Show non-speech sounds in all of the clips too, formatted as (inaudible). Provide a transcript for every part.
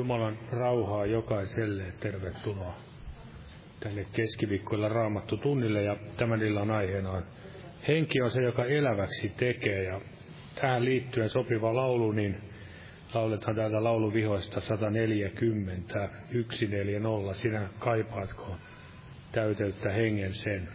Jumalan rauhaa jokaiselle. Tervetuloa tänne keskiviikkoilla raamattu tunnille ja tämän illan aiheena on Henki on se, joka eläväksi tekee ja tähän liittyen sopiva laulu, niin lauletaan täältä lauluvihoista 140, 140. Sinä kaipaatko täyteyttä hengen sen?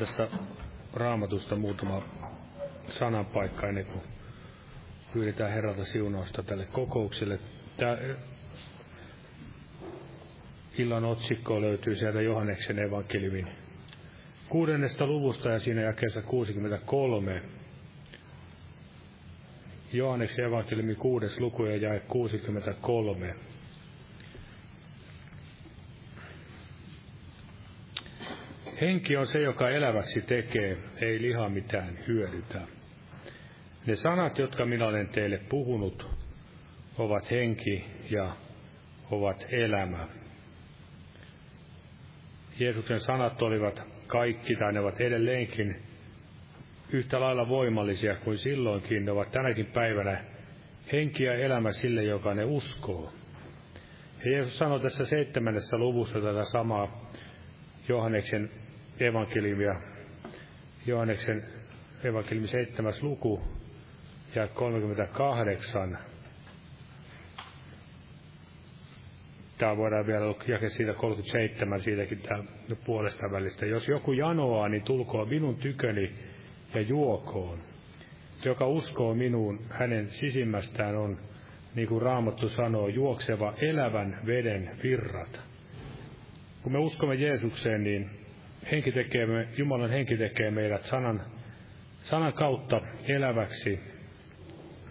Tässä raamatusta muutama sananpaikka ennen kuin pyydetään Herralta siunausta tälle kokoukselle. Tämä illan otsikko löytyy sieltä Johanneksen evankeliumin kuudennesta luvusta ja siinä jakeessa 63. Johanneksen evankeliumin kuudes luku ja jae 63. Henki on se, joka eläväksi tekee, ei liha mitään hyödytä. Ne sanat, jotka minä olen teille puhunut, ovat henki ja ovat elämä. Jeesuksen sanat olivat kaikki, tai ne ovat edelleenkin yhtä lailla voimallisia kuin silloinkin. Ne ovat tänäkin päivänä henki ja elämä sille, joka ne uskoo. Ja Jeesus sanoi tässä seitsemännessä luvussa tätä samaa Johanneksen evankeliumia, Johanneksen evankeliumi seitsemäs luku ja 38. Tämä voidaan vielä jakaa siitä 37, siitäkin tämä puolesta välistä. Jos joku janoaa, niin tulkoon minun tyköni ja juokoon. Joka uskoo minuun, hänen sisimmästään on, niin kuin Raamattu sanoo, juokseva elävän veden virrat. Kun me uskomme Jeesukseen, niin henki tekee, Jumalan henki tekee meidät sanan, sanan kautta eläväksi.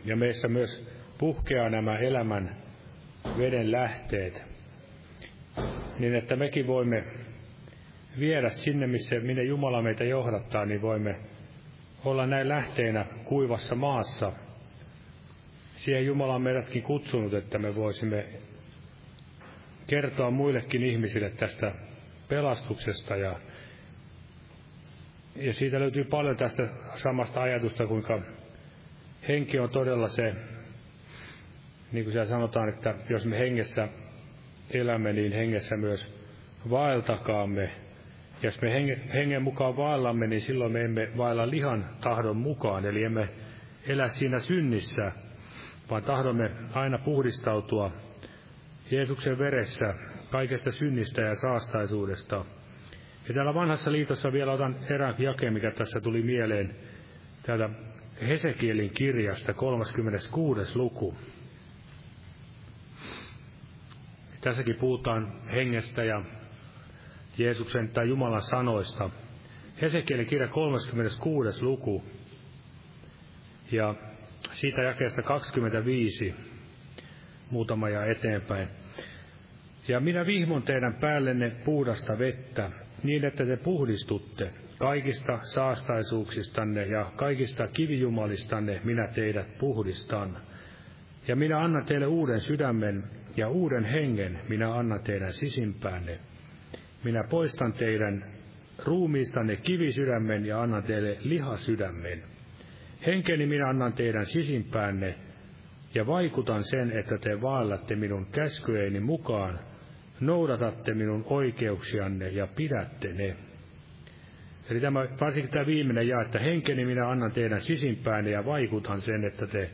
Ja meissä myös puhkeaa nämä elämän veden lähteet, niin että mekin voimme viedä sinne, missä, minne Jumala meitä johdattaa, niin voimme olla näin lähteinä kuivassa maassa. Siihen Jumala on meidätkin kutsunut, että me voisimme kertoa muillekin ihmisille tästä pelastuksesta ja, ja siitä löytyy paljon tästä samasta ajatusta, kuinka henki on todella se, niin kuin siellä sanotaan, että jos me hengessä elämme, niin hengessä myös vaeltakaamme. Jos me hengen, mukaan vaellamme, niin silloin me emme vaella lihan tahdon mukaan, eli emme elä siinä synnissä, vaan tahdomme aina puhdistautua Jeesuksen veressä kaikesta synnistä ja saastaisuudesta. Ja täällä vanhassa liitossa vielä otan erään jakeen, mikä tässä tuli mieleen täältä Hesekielin kirjasta 36. luku. Tässäkin puhutaan hengestä ja Jeesuksen tai Jumalan sanoista. Hesekielin kirja 36. luku ja siitä jakeesta 25 muutama ja eteenpäin. Ja minä vihmon teidän päällenne puhdasta vettä, niin että te puhdistutte kaikista saastaisuuksistanne ja kaikista kivijumalistanne minä teidät puhdistan. Ja minä annan teille uuden sydämen ja uuden hengen minä annan teidän sisimpäänne. Minä poistan teidän ruumiistanne kivisydämen ja annan teille lihasydämen. Henkeni minä annan teidän sisimpäänne ja vaikutan sen, että te vaallatte minun käskyjeni mukaan, noudatatte minun oikeuksianne ja pidätte ne. Eli tämä, varsinkin tämä viimeinen ja, että henkeni minä annan teidän sisimpäänne ja vaikutan sen, että te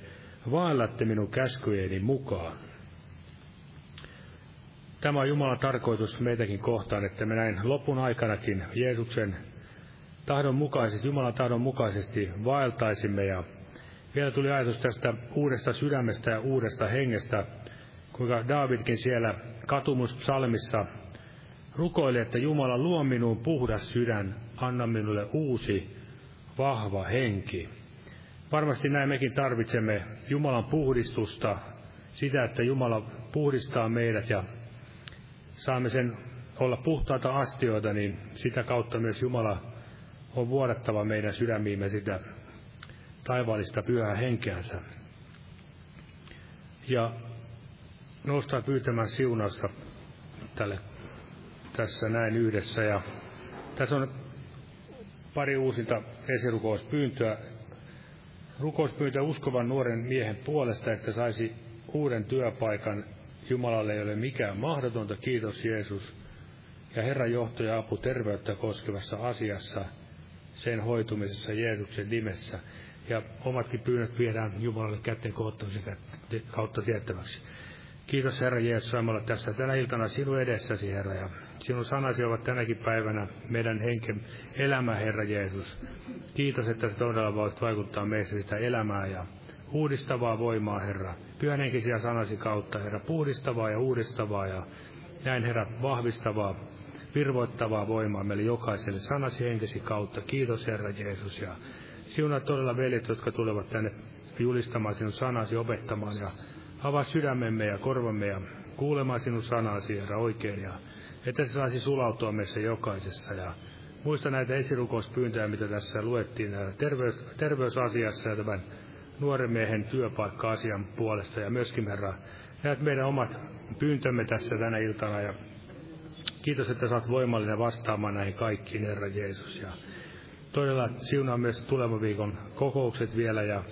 vaallatte minun käskyjeni mukaan. Tämä on Jumalan tarkoitus meitäkin kohtaan, että me näin lopun aikanakin Jeesuksen tahdon mukaisesti, Jumalan tahdon mukaisesti vaeltaisimme ja vielä tuli ajatus tästä uudesta sydämestä ja uudesta hengestä, kuinka Davidkin siellä katumuspsalmissa rukoili, että Jumala luo minuun puhdas sydän, anna minulle uusi, vahva henki. Varmasti näin mekin tarvitsemme Jumalan puhdistusta, sitä, että Jumala puhdistaa meidät ja saamme sen olla puhtaita astioita, niin sitä kautta myös Jumala on vuodattava meidän sydämiimme sitä taivaallista pyhää henkeänsä. Ja nostaa pyytämään siunausta tälle tässä näin yhdessä. Ja tässä on pari uusinta esirukouspyyntöä. Rukouspyyntö uskovan nuoren miehen puolesta, että saisi uuden työpaikan. Jumalalle ei ole mikään mahdotonta, kiitos Jeesus. Ja Herran johto ja apu terveyttä koskevassa asiassa, sen hoitumisessa Jeesuksen nimessä ja omatkin pyynnöt viedään Jumalalle kätten kohottamisen kautta tiettäväksi. Kiitos Herra Jeesus samalla tässä tänä iltana sinun edessäsi Herra ja sinun sanasi ovat tänäkin päivänä meidän henken elämä Herra Jeesus. Kiitos, että sä todella voit vaikuttaa meissä sitä elämää ja uudistavaa voimaa Herra. Pyhän henkisiä sanasi kautta Herra, puhdistavaa ja uudistavaa ja näin Herra vahvistavaa virvoittavaa voimaa meille jokaiselle sanasi henkesi kautta. Kiitos Herra Jeesus ja Siunaa todella veljet, jotka tulevat tänne julistamaan sinun sanasi, opettamaan ja avaa sydämemme ja korvamme ja kuulemaan sinun sanasi, Herra, oikein ja että se saisi sulautua meissä jokaisessa ja muista näitä esirukouspyyntöjä, mitä tässä luettiin terveys, terveysasiassa ja tämän nuoren miehen työpaikka-asian puolesta. Ja myöskin, Herra, näet meidän omat pyyntömme tässä tänä iltana. Ja kiitos, että saat voimallinen vastaamaan näihin kaikkiin, Herra Jeesus. Ja todella siunaa myös tulevan viikon kokoukset vielä ja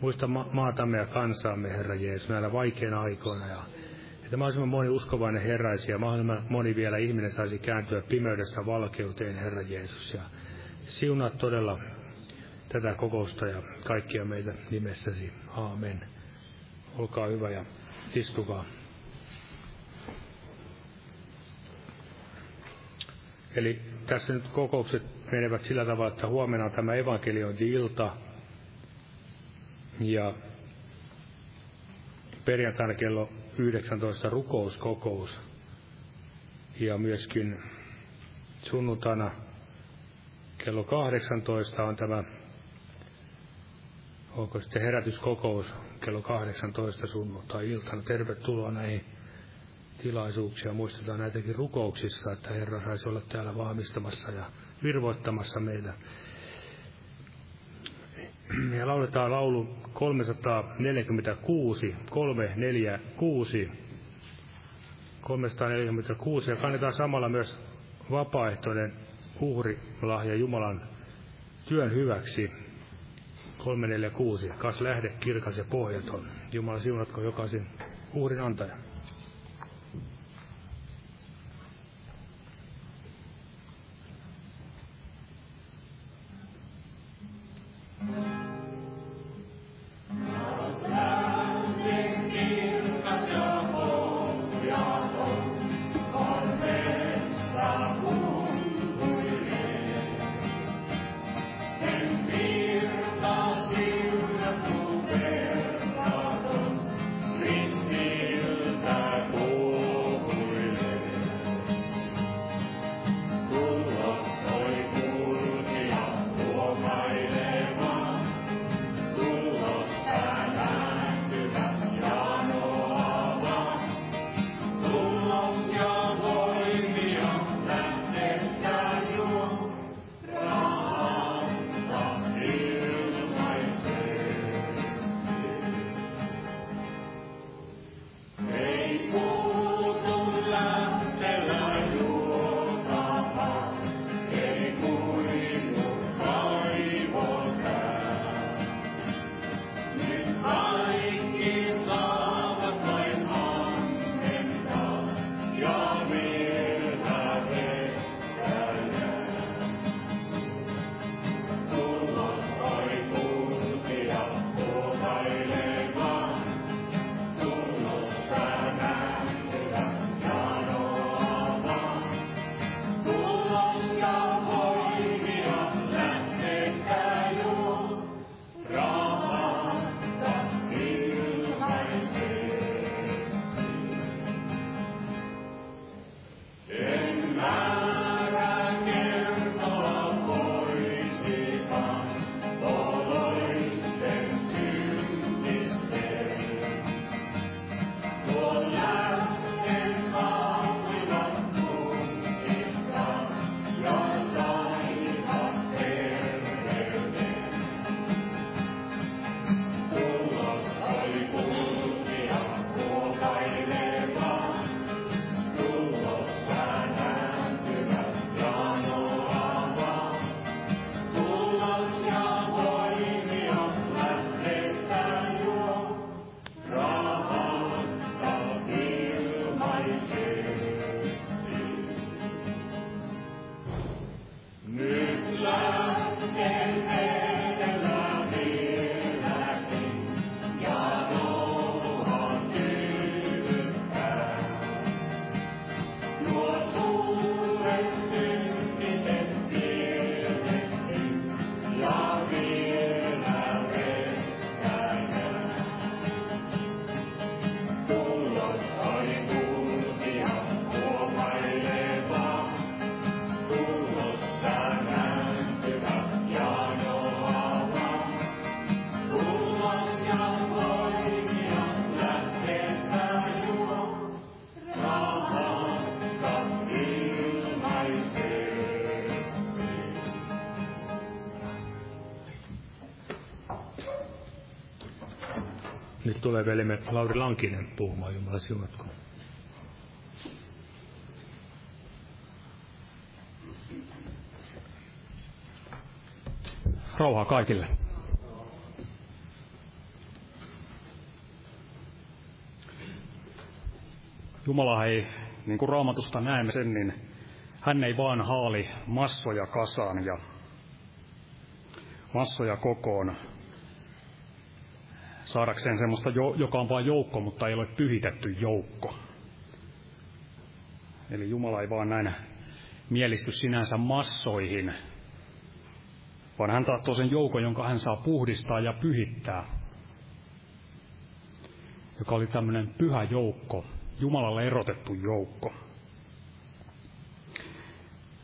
muista ma- maatamme ja kansaamme, Herra Jeesus, näillä vaikeina aikoina. Ja että mahdollisimman moni uskovainen heräisi ja mahdollisimman moni vielä ihminen saisi kääntyä pimeydestä valkeuteen, Herra Jeesus. Ja siunaa todella tätä kokousta ja kaikkia meitä nimessäsi. Aamen. Olkaa hyvä ja istukaa. Eli tässä nyt kokoukset menevät sillä tavalla, että huomenna on tämä evankeliointi-ilta ja perjantaina kello 19 rukouskokous ja myöskin sunnuntaina kello 18 on tämä, onko sitten herätyskokous kello 18 sunnuntai-iltana. Tervetuloa näihin tilaisuuksia. Muistetaan näitäkin rukouksissa, että Herra saisi olla täällä vahvistamassa ja virvoittamassa meitä. Ja lauletaan laulu 346, 346, 346 ja kannetaan samalla myös vapaaehtoinen uhrilahja Jumalan työn hyväksi. 346, kas lähde kirkas ja pohjaton. Jumala siunatko jokaisen uhrin antaja. Tulee velimme Lauri Lankinen puhumaan, Jumala siunatkoon. Rauhaa kaikille. Jumala ei, niin kuin raamatusta näemme sen, niin hän ei vaan haali massoja kasaan ja massoja kokoon saadakseen semmoista, joka on vain joukko, mutta ei ole pyhitetty joukko. Eli Jumala ei vaan näin mielisty sinänsä massoihin, vaan hän tahtoo sen joukon, jonka hän saa puhdistaa ja pyhittää, joka oli tämmöinen pyhä joukko, Jumalalle erotettu joukko.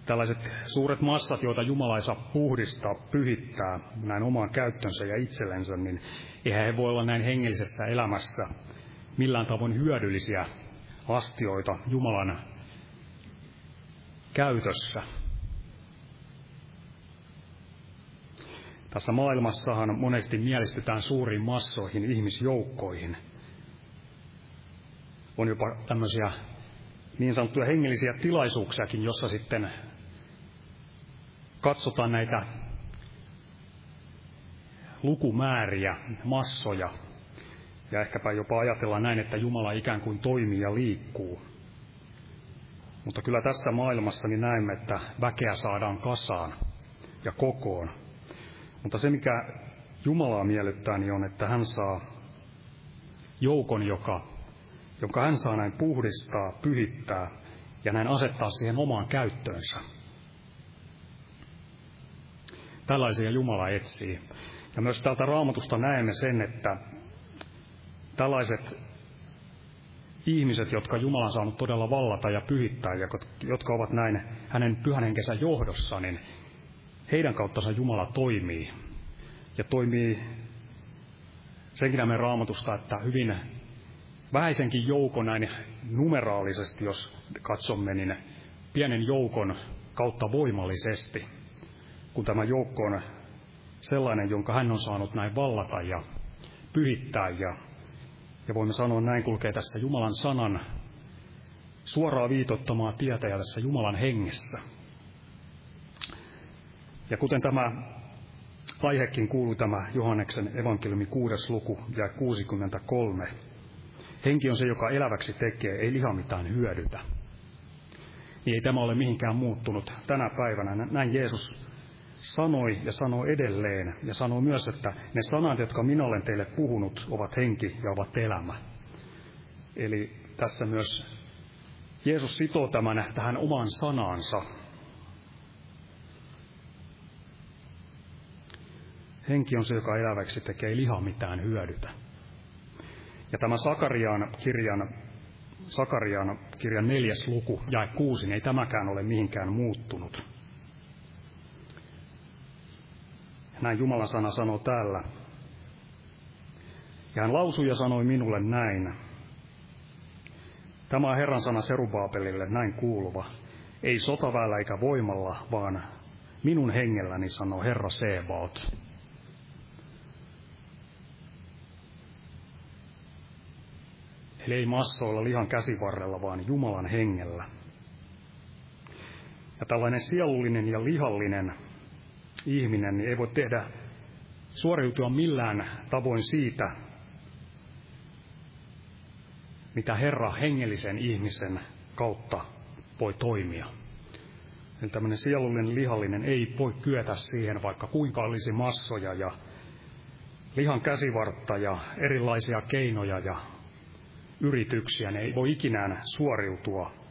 Tällaiset suuret massat, joita Jumala ei saa puhdistaa, pyhittää näin omaan käyttönsä ja itsellensä, niin eihän he voi olla näin hengellisessä elämässä millään tavoin hyödyllisiä astioita Jumalan käytössä. Tässä maailmassahan monesti mielistytään suuriin massoihin, ihmisjoukkoihin. On jopa tämmöisiä niin sanottuja hengellisiä tilaisuuksiakin, jossa sitten katsotaan näitä lukumääriä, massoja, ja ehkäpä jopa ajatellaan näin, että Jumala ikään kuin toimii ja liikkuu. Mutta kyllä tässä maailmassa niin näemme, että väkeä saadaan kasaan ja kokoon. Mutta se, mikä Jumalaa miellyttää, niin on, että hän saa joukon, joka, jonka hän saa näin puhdistaa, pyhittää ja näin asettaa siihen omaan käyttöönsä. Tällaisia Jumala etsii. Ja myös täältä raamatusta näemme sen, että tällaiset ihmiset, jotka Jumala on saanut todella vallata ja pyhittää, ja jotka ovat näin hänen pyhän henkensä johdossa, niin heidän kauttansa Jumala toimii. Ja toimii senkin näemme raamatusta, että hyvin vähäisenkin joukon näin numeraalisesti, jos katsomme, niin pienen joukon kautta voimallisesti, kun tämä joukko on sellainen, jonka hän on saanut näin vallata ja pyhittää. Ja, ja voimme sanoa, näin kulkee tässä Jumalan sanan suoraa viitottamaa tietä ja tässä Jumalan hengessä. Ja kuten tämä aihekin kuuluu tämä Johanneksen evankeliumi kuudes luku ja 63. Henki on se, joka eläväksi tekee, ei liha mitään hyödytä. Niin ei tämä ole mihinkään muuttunut tänä päivänä. Näin Jeesus sanoi ja sanoo edelleen ja sanoo myös, että ne sanat, jotka minä olen teille puhunut, ovat henki ja ovat elämä. Eli tässä myös Jeesus sitoo tämän tähän omaan sanaansa. Henki on se, joka eläväksi tekee, ei liha mitään hyödytä. Ja tämä Sakariaan kirjan, Sakariaan kirjan neljäs luku, jae kuusi, niin ei tämäkään ole mihinkään muuttunut. Näin Jumalan sana sanoo täällä. Ja hän lausui ja sanoi minulle näin. Tämä on Herran sana Serubaapelille näin kuuluva. Ei sotaväellä eikä voimalla, vaan minun hengelläni sanoo Herra Sebaot. Eli ei massoilla lihan käsivarrella, vaan Jumalan hengellä. Ja tällainen sielullinen ja lihallinen ihminen niin ei voi tehdä suoriutua millään tavoin siitä, mitä Herra hengellisen ihmisen kautta voi toimia. Eli tämmöinen sielullinen lihallinen ei voi kyetä siihen, vaikka kuinka olisi massoja ja lihan käsivartta ja erilaisia keinoja ja yrityksiä, ne ei voi ikinään suoriutua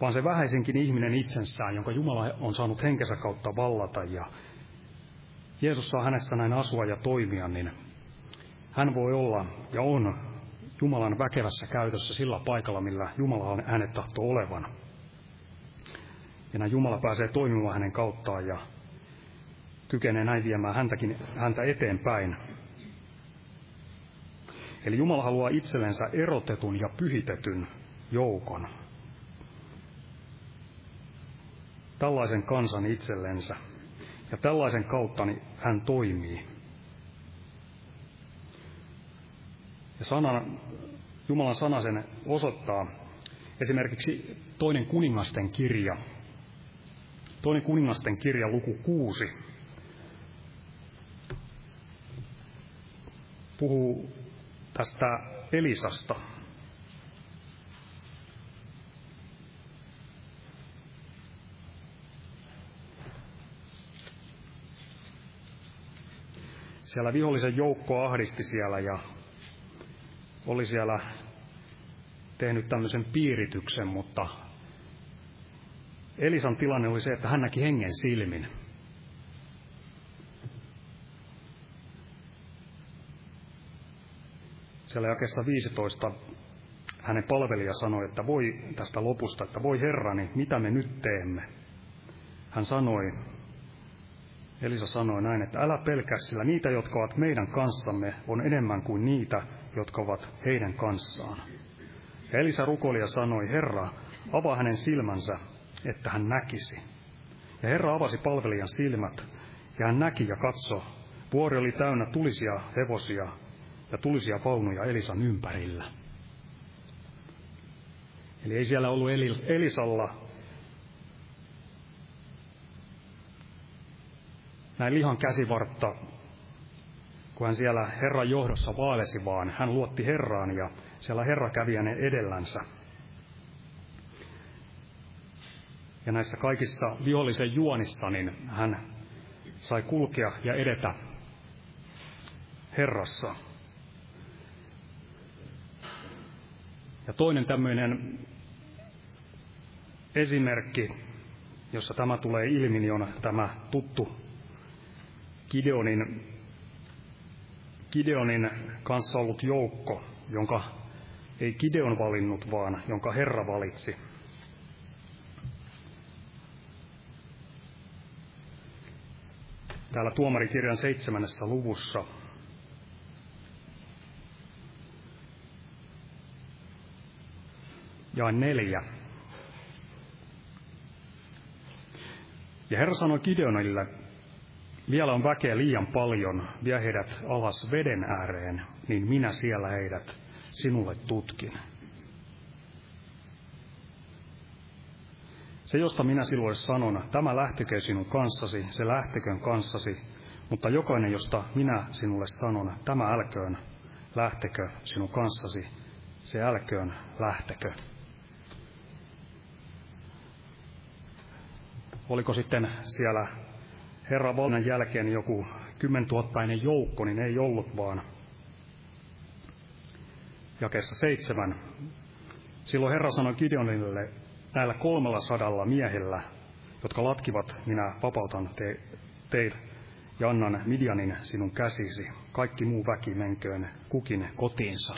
vaan se vähäisenkin ihminen itsensään, jonka Jumala on saanut henkensä kautta vallata ja Jeesus saa hänessä näin asua ja toimia, niin hän voi olla ja on Jumalan väkevässä käytössä sillä paikalla, millä Jumala hänet tahtoo olevan. Ja näin Jumala pääsee toimimaan hänen kauttaan ja kykenee näin viemään häntäkin, häntä eteenpäin. Eli Jumala haluaa itsellensä erotetun ja pyhitetyn joukon tällaisen kansan itsellensä. Ja tällaisen kautta hän toimii. Ja sanan, Jumalan sana sen osoittaa. Esimerkiksi toinen kuningasten kirja, toinen kuningasten kirja luku kuusi, puhuu tästä Elisasta. Siellä vihollisen joukko ahdisti siellä ja oli siellä tehnyt tämmöisen piirityksen, mutta Elisan tilanne oli se, että hän näki hengen silmin. Siellä jakessa 15 hänen palvelija sanoi, että voi tästä lopusta, että voi Herrani, mitä me nyt teemme? Hän sanoi, Elisa sanoi näin, että älä pelkää, sillä niitä, jotka ovat meidän kanssamme, on enemmän kuin niitä, jotka ovat heidän kanssaan. Ja Elisa rukoili ja sanoi, Herra, avaa hänen silmänsä, että hän näkisi. Ja Herra avasi palvelijan silmät, ja hän näki ja katso. Vuori oli täynnä tulisia hevosia ja tulisia vaunuja Elisan ympärillä. Eli ei siellä ollut Elisalla näin lihan käsivartta, kun hän siellä Herran johdossa vaalesi, vaan hän luotti Herraan ja siellä Herra kävi hänen edellänsä. Ja näissä kaikissa vihollisen juonissa, niin hän sai kulkea ja edetä Herrassa. Ja toinen tämmöinen esimerkki, jossa tämä tulee ilmi, niin on tämä tuttu Gideonin, Gideonin kanssa ollut joukko, jonka ei Gideon valinnut, vaan jonka Herra valitsi. Täällä tuomarikirjan seitsemännessä luvussa ja neljä. Ja Herra sanoi Gideonille, vielä on väkeä liian paljon, vie heidät alas veden ääreen, niin minä siellä heidät sinulle tutkin. Se, josta minä sinulle sanon, tämä lähtekö sinun kanssasi, se lähteköön kanssasi, mutta jokainen, josta minä sinulle sanon, tämä älköön lähtekö sinun kanssasi, se älköön lähtekö. Oliko sitten siellä Herran vallan jälkeen joku kymmentuottainen joukko, niin ei ollut vaan jakessa seitsemän. Silloin Herra sanoi Gideonille, näillä kolmella sadalla miehellä, jotka latkivat, minä vapautan te, teitä ja annan Midianin sinun käsisi. Kaikki muu väki menköön kukin kotiinsa.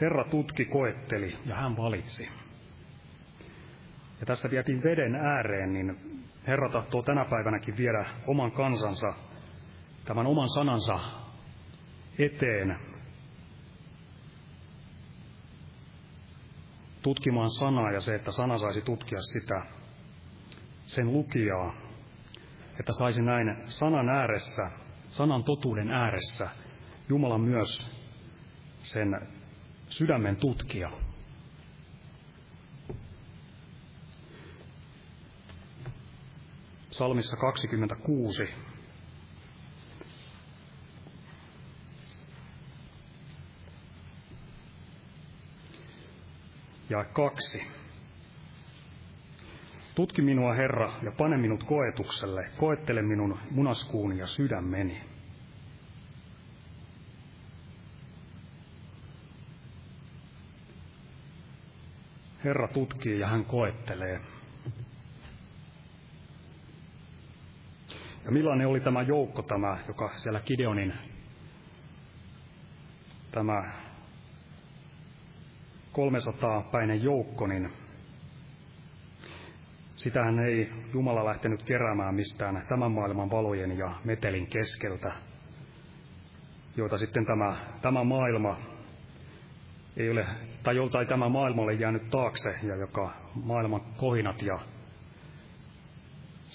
Herra tutki, koetteli ja hän valitsi ja tässä vietiin veden ääreen, niin Herra tahtoo tänä päivänäkin viedä oman kansansa, tämän oman sanansa eteen, tutkimaan sanaa ja se, että sana saisi tutkia sitä, sen lukijaa, että saisi näin sanan ääressä, sanan totuuden ääressä, Jumala myös sen sydämen tutkia. Salmissa 26. Ja kaksi. Tutki minua, Herra, ja pane minut koetukselle, koettele minun munaskuuni ja sydämeni. Herra tutkii ja hän koettelee. Ja millainen oli tämä joukko, tämä, joka siellä Gideonin, tämä 300 päinen joukko, niin sitähän ei Jumala lähtenyt keräämään mistään tämän maailman valojen ja metelin keskeltä, joita sitten tämä, tämä maailma ei ole, tai jolta ei tämä maailma ole jäänyt taakse, ja joka maailman kohinat ja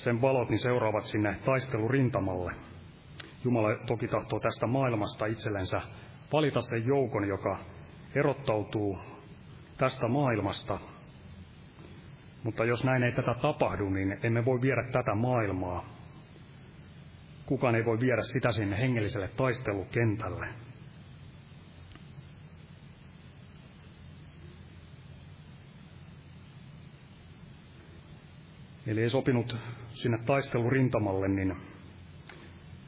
sen valot niin seuraavat sinne taistelurintamalle. Jumala toki tahtoo tästä maailmasta itsellensä valita sen joukon, joka erottautuu tästä maailmasta. Mutta jos näin ei tätä tapahdu, niin emme voi viedä tätä maailmaa. Kukaan ei voi viedä sitä sinne hengelliselle taistelukentälle. Eli ei sopinut sinne taistelurintamalle, niin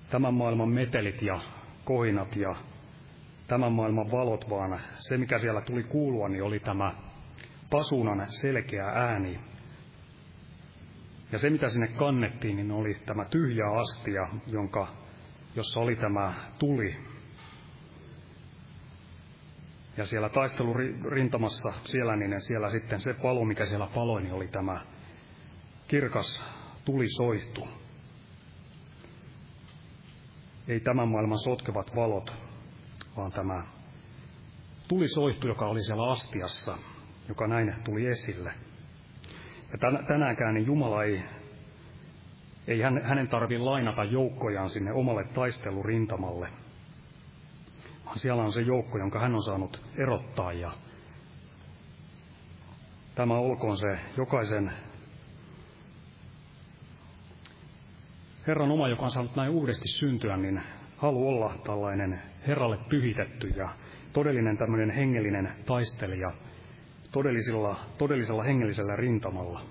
tämän maailman metelit ja kohinat ja tämän maailman valot, vaan se, mikä siellä tuli kuulua, niin oli tämä pasunan selkeä ääni. Ja se, mitä sinne kannettiin, niin oli tämä tyhjä astia, jonka, jossa oli tämä tuli. Ja siellä taistelurintamassa, siellä, niin siellä sitten se palo, mikä siellä paloi, niin oli tämä kirkas tulisoihtu. Ei tämän maailman sotkevat valot, vaan tämä tulisoihtu, joka oli siellä astiassa, joka näin tuli esille. Ja tänäänkään niin Jumala ei, ei hän, hänen tarvi lainata joukkojaan sinne omalle taistelurintamalle, vaan siellä on se joukko, jonka hän on saanut erottaa ja tämä olkoon se jokaisen Herran oma, joka on saanut näin uudesti syntyä, niin halu olla tällainen Herralle pyhitetty ja todellinen tämmöinen hengellinen taistelija todellisella, todellisella hengellisellä rintamalla.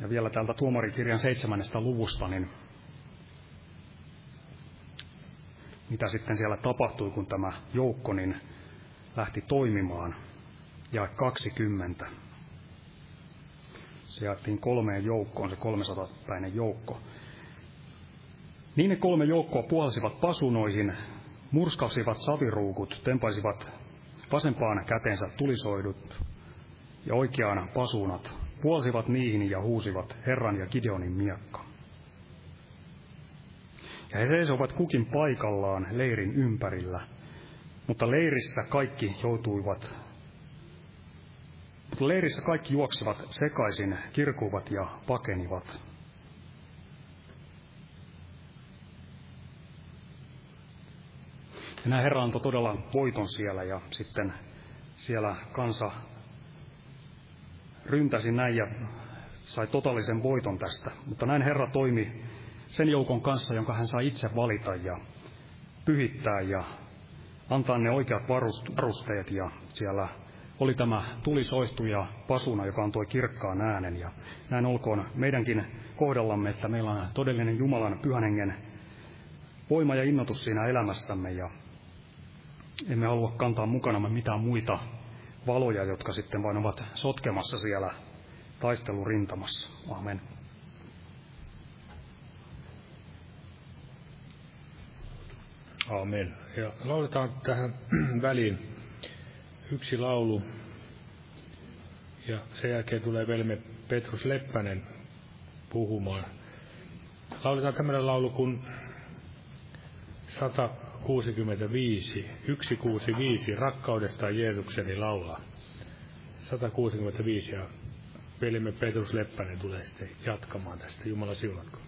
Ja vielä täältä tuomarikirjan seitsemännestä luvusta, niin mitä sitten siellä tapahtui, kun tämä joukko niin lähti toimimaan. Ja 20. Se jaettiin kolmeen joukkoon, se 300-päinen joukko. Niin ne kolme joukkoa puhalsivat pasunoihin, murskasivat saviruukut, tempaisivat vasempaan kätensä tulisoidut ja oikeaan pasunat, puolsivat niihin ja huusivat Herran ja Gideonin miekka. Ja he seisovat kukin paikallaan leirin ympärillä, mutta leirissä kaikki joutuivat mutta leirissä kaikki juoksivat sekaisin, kirkuvat ja pakenivat. Ja nämä Herra antoi todella voiton siellä ja sitten siellä kansa ryntäsi näin ja sai totaalisen voiton tästä. Mutta näin Herra toimi sen joukon kanssa, jonka hän saa itse valita ja pyhittää ja antaa ne oikeat varusteet. Ja siellä oli tämä tulisoihtu ja pasuna, joka antoi kirkkaan äänen. Ja näin olkoon meidänkin kohdallamme, että meillä on todellinen Jumalan pyhän hengen voima ja innotus siinä elämässämme. Ja emme halua kantaa mukanamme mitään muita valoja, jotka sitten vain ovat sotkemassa siellä taistelurintamassa. Amen. Amen. Ja lauletaan tähän (clears throat) väliin yksi laulu. Ja sen jälkeen tulee velme Petrus Leppänen puhumaan. Lauletaan tämmöinen laulu kuin 165, 165, rakkaudesta Jeesukseni laulaa. 165 ja velimme Petrus Leppänen tulee sitten jatkamaan tästä. Jumala siunatko.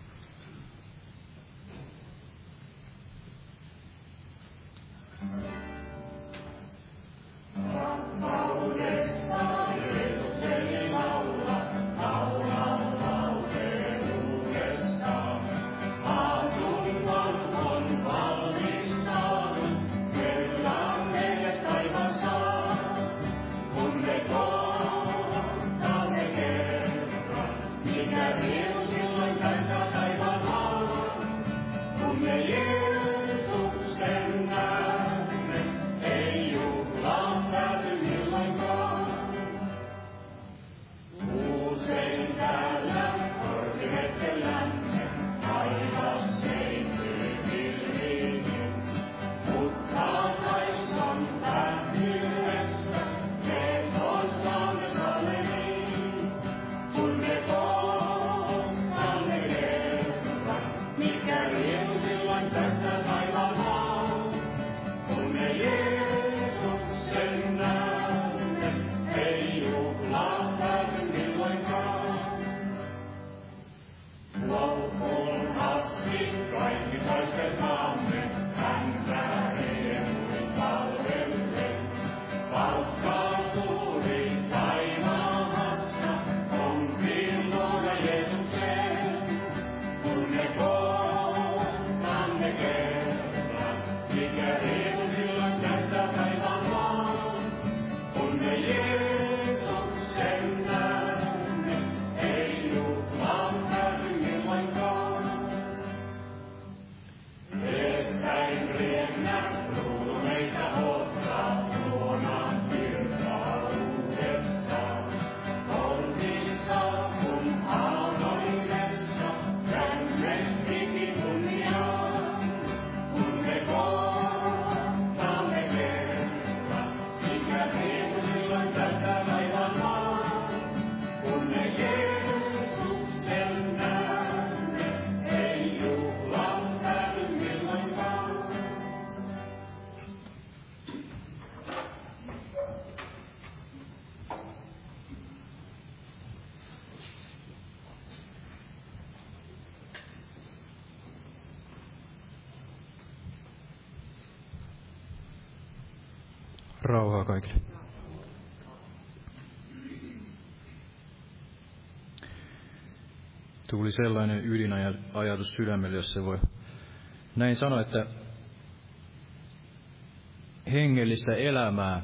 Rauhaa kaikille. Tuli sellainen ydinajatus sydämelle, jos se voi näin sanoa, että hengellistä elämää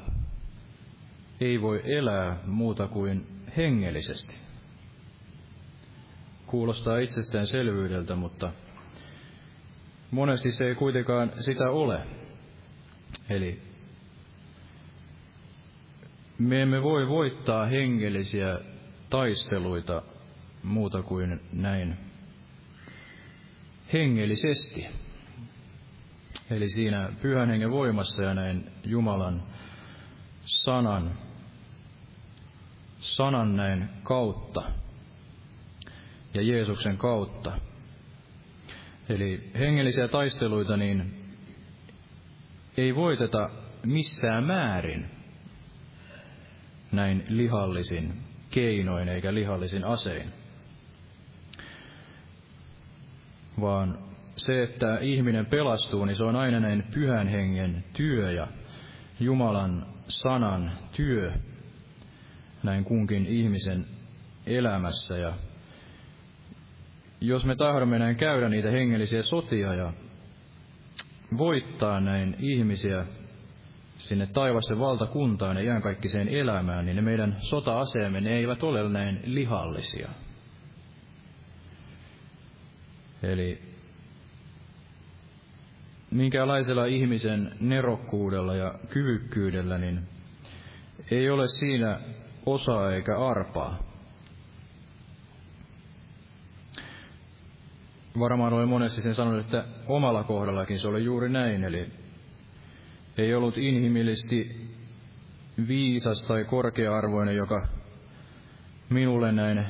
ei voi elää muuta kuin hengellisesti. Kuulostaa itsestäänselvyydeltä, mutta monesti se ei kuitenkaan sitä ole. Eli me emme voi voittaa hengellisiä taisteluita muuta kuin näin hengellisesti. Eli siinä pyhän hengen voimassa ja näin Jumalan sanan, sanan näin kautta ja Jeesuksen kautta. Eli hengellisiä taisteluita niin ei voiteta missään määrin näin lihallisin keinoin eikä lihallisin asein, vaan se, että ihminen pelastuu, niin se on aina näin pyhän hengen työ ja Jumalan sanan työ näin kunkin ihmisen elämässä. Ja jos me tahdomme näin käydä niitä hengellisiä sotia ja voittaa näin ihmisiä sinne taivasten valtakuntaan ja iänkaikkiseen elämään, niin ne meidän sota-aseemme, ne eivät ole näin lihallisia. Eli minkälaisella ihmisen nerokkuudella ja kyvykkyydellä, niin ei ole siinä osaa eikä arpaa. Varmaan olen monesti sen sanonut, että omalla kohdallakin se oli juuri näin, eli ei ollut inhimillisesti viisas tai korkea-arvoinen, joka minulle näin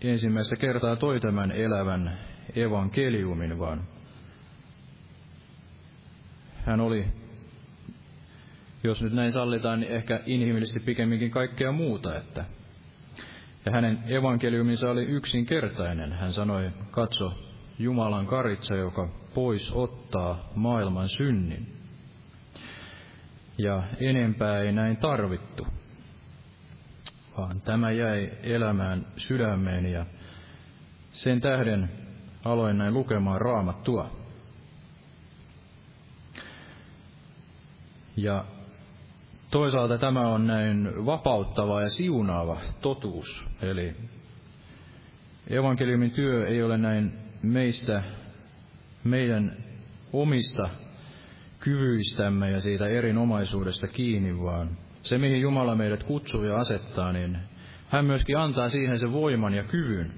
ensimmäistä kertaa toi tämän elävän evankeliumin, vaan hän oli, jos nyt näin sallitaan, niin ehkä inhimillisesti pikemminkin kaikkea muuta, että ja hänen evankeliuminsa oli yksinkertainen. Hän sanoi, katso, Jumalan karitsa, joka pois ottaa maailman synnin. Ja enempää ei näin tarvittu, vaan tämä jäi elämään sydämeen ja sen tähden aloin näin lukemaan raamattua. Ja toisaalta tämä on näin vapauttava ja siunaava totuus. Eli evankeliumin työ ei ole näin meistä, meidän omista kyvyistämme ja siitä erinomaisuudesta kiinni, vaan se, mihin Jumala meidät kutsuu ja asettaa, niin hän myöskin antaa siihen sen voiman ja kyvyn.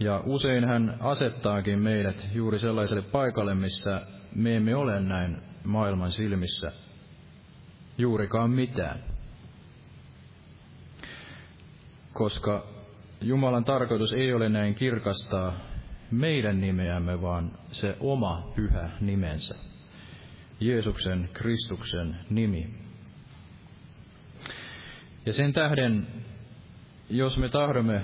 Ja usein hän asettaakin meidät juuri sellaiselle paikalle, missä me emme ole näin maailman silmissä juurikaan mitään. Koska Jumalan tarkoitus ei ole näin kirkastaa meidän nimeämme, vaan se oma pyhä nimensä. Jeesuksen, Kristuksen nimi. Ja sen tähden, jos me tahdomme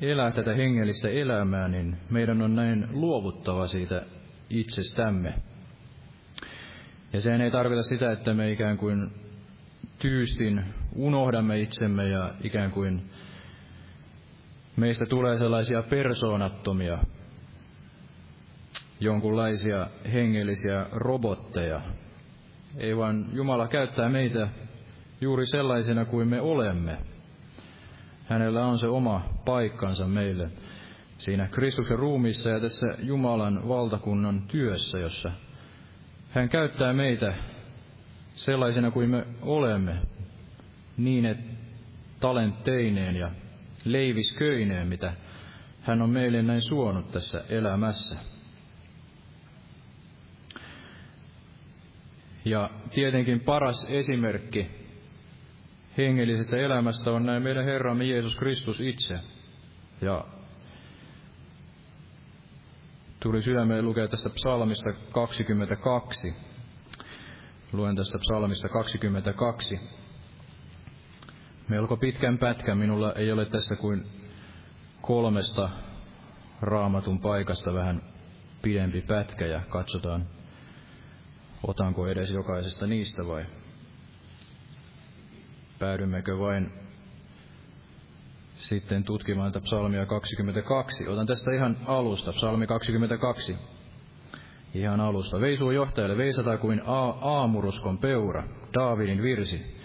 elää tätä hengellistä elämää, niin meidän on näin luovuttava siitä itsestämme. Ja sehän ei tarkoita sitä, että me ikään kuin tyystin unohdamme itsemme ja ikään kuin meistä tulee sellaisia persoonattomia, jonkunlaisia hengellisiä robotteja. Ei vaan Jumala käyttää meitä juuri sellaisena kuin me olemme – Hänellä on se oma paikkansa meille siinä Kristuksen ruumissa ja tässä Jumalan valtakunnan työssä, jossa hän käyttää meitä sellaisena kuin me olemme, niin että talentteineen ja leivisköineen, mitä hän on meille näin suonut tässä elämässä. Ja tietenkin paras esimerkki hengellisestä elämästä on näin meidän Herramme Jeesus Kristus itse. Ja tuli sydämeen lukea tästä psalmista 22. Luen tästä psalmista 22. Melko pitkän pätkän. Minulla ei ole tässä kuin kolmesta raamatun paikasta vähän pidempi pätkä ja katsotaan, Otanko edes jokaisesta niistä vai päädymmekö vain sitten tutkimaan tätä psalmia 22. Otan tästä ihan alusta, psalmi 22. Ihan alusta. Veisuu johtajalle veisata kuin a- aamuruskon peura, Daavidin virsi.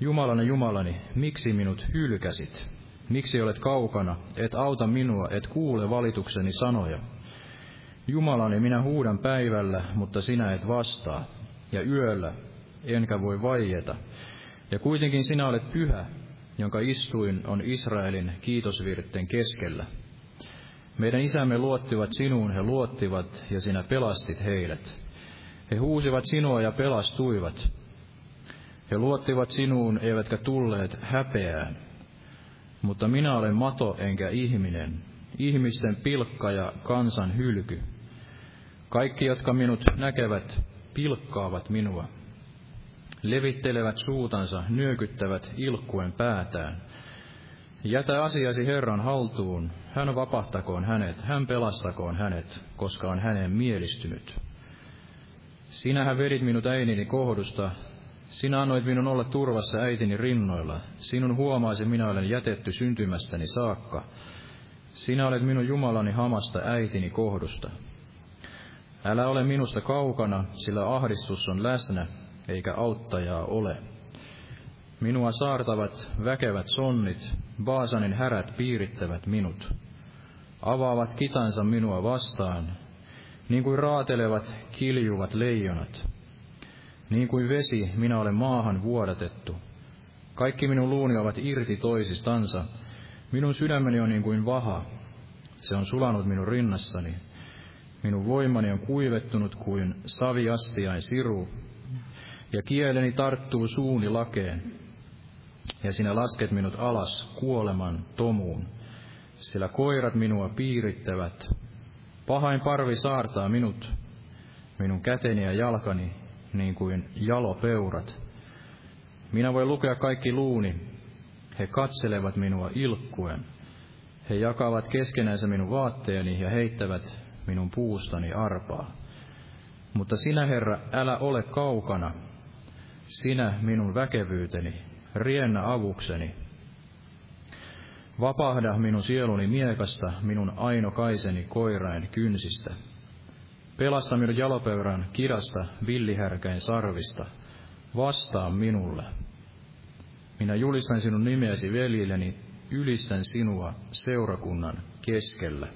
Jumalani, Jumalani, miksi minut hylkäsit? Miksi olet kaukana, et auta minua, et kuule valitukseni sanoja? Jumalani, minä huudan päivällä, mutta sinä et vastaa, ja yöllä, enkä voi vaieta. Ja kuitenkin sinä olet pyhä, jonka istuin on Israelin kiitosvirten keskellä. Meidän isämme luottivat sinuun, he luottivat, ja sinä pelastit heidät. He huusivat sinua ja pelastuivat. He luottivat sinuun, eivätkä tulleet häpeään. Mutta minä olen mato enkä ihminen, ihmisten pilkka ja kansan hylky. Kaikki, jotka minut näkevät, pilkkaavat minua levittelevät suutansa, nyökyttävät ilkkuen päätään. Jätä asiasi Herran haltuun, hän vapahtakoon hänet, hän pelastakoon hänet, koska on hänen mielistynyt. Sinähän vedit minut äinini kohdusta, sinä annoit minun olla turvassa äitini rinnoilla, sinun huomaasi minä olen jätetty syntymästäni saakka. Sinä olet minun Jumalani hamasta äitini kohdusta. Älä ole minusta kaukana, sillä ahdistus on läsnä, eikä auttajaa ole. Minua saartavat väkevät sonnit, Baasanin härät piirittävät minut. Avaavat kitansa minua vastaan, niin kuin raatelevat kiljuvat leijonat. Niin kuin vesi minä olen maahan vuodatettu. Kaikki minun luuni ovat irti toisistansa. Minun sydämeni on niin kuin vaha. Se on sulanut minun rinnassani. Minun voimani on kuivettunut kuin saviastiain siru, ja kieleni tarttuu suuni lakeen, ja sinä lasket minut alas kuoleman tomuun, sillä koirat minua piirittävät. Pahain parvi saartaa minut, minun käteni ja jalkani, niin kuin jalopeurat. Minä voin lukea kaikki luuni, he katselevat minua ilkkuen. He jakavat keskenänsä minun vaatteeni ja heittävät minun puustani arpaa. Mutta sinä, Herra, älä ole kaukana, sinä minun väkevyyteni, riennä avukseni. Vapahda minun sieluni miekasta, minun ainokaiseni koirain kynsistä. Pelasta minun jalopeuran kirasta, villihärkäin sarvista. Vastaa minulle. Minä julistan sinun nimeäsi veljilleni, ylistän sinua seurakunnan keskellä.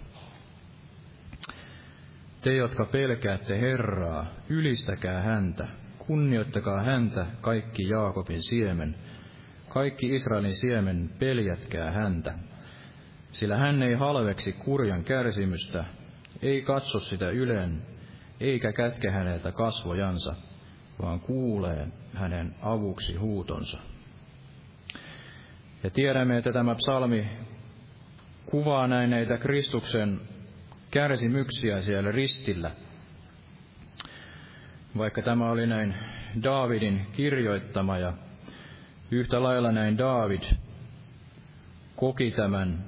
Te, jotka pelkäätte Herraa, ylistäkää häntä, Kunnioittakaa häntä, kaikki Jaakobin siemen, kaikki Israelin siemen, peljätkää häntä. Sillä hän ei halveksi kurjan kärsimystä, ei katso sitä yleen, eikä kätke häneltä kasvojansa, vaan kuulee hänen avuksi huutonsa. Ja tiedämme, että tämä psalmi kuvaa näin näitä Kristuksen kärsimyksiä siellä ristillä – vaikka tämä oli näin Daavidin kirjoittama ja yhtä lailla näin Daavid koki tämän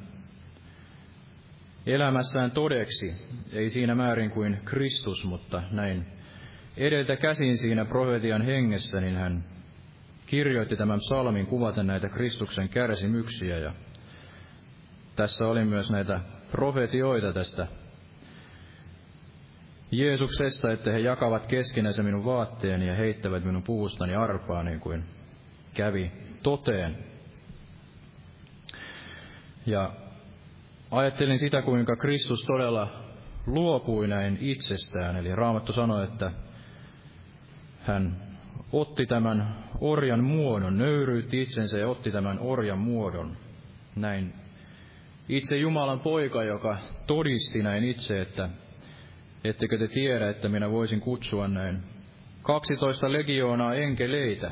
elämässään todeksi, ei siinä määrin kuin Kristus, mutta näin edeltä käsin siinä profetian hengessä, niin hän kirjoitti tämän psalmin kuvaten näitä Kristuksen kärsimyksiä. Ja tässä oli myös näitä profetioita tästä Jeesuksesta, että he jakavat keskenänsä minun vaatteeni ja heittävät minun puustani arpaa, niin kuin kävi toteen. Ja ajattelin sitä, kuinka Kristus todella luopui näin itsestään. Eli Raamattu sanoi, että hän otti tämän orjan muodon, nöyryytti itsensä ja otti tämän orjan muodon. Näin itse Jumalan poika, joka todisti näin itse, että Ettekö te tiedä, että minä voisin kutsua näin 12 legioonaa enkeleitä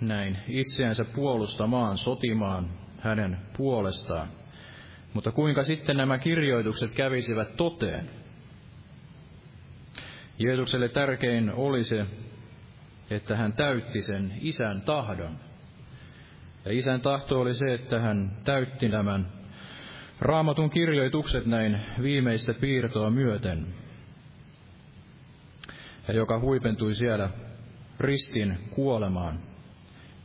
näin itseänsä puolustamaan, sotimaan hänen puolestaan. Mutta kuinka sitten nämä kirjoitukset kävisivät toteen? Jeesukselle tärkein oli se, että hän täytti sen isän tahdon. Ja isän tahto oli se, että hän täytti nämän Raamatun kirjoitukset näin viimeistä piirtoa myöten. ja joka huipentui siellä ristin kuolemaan,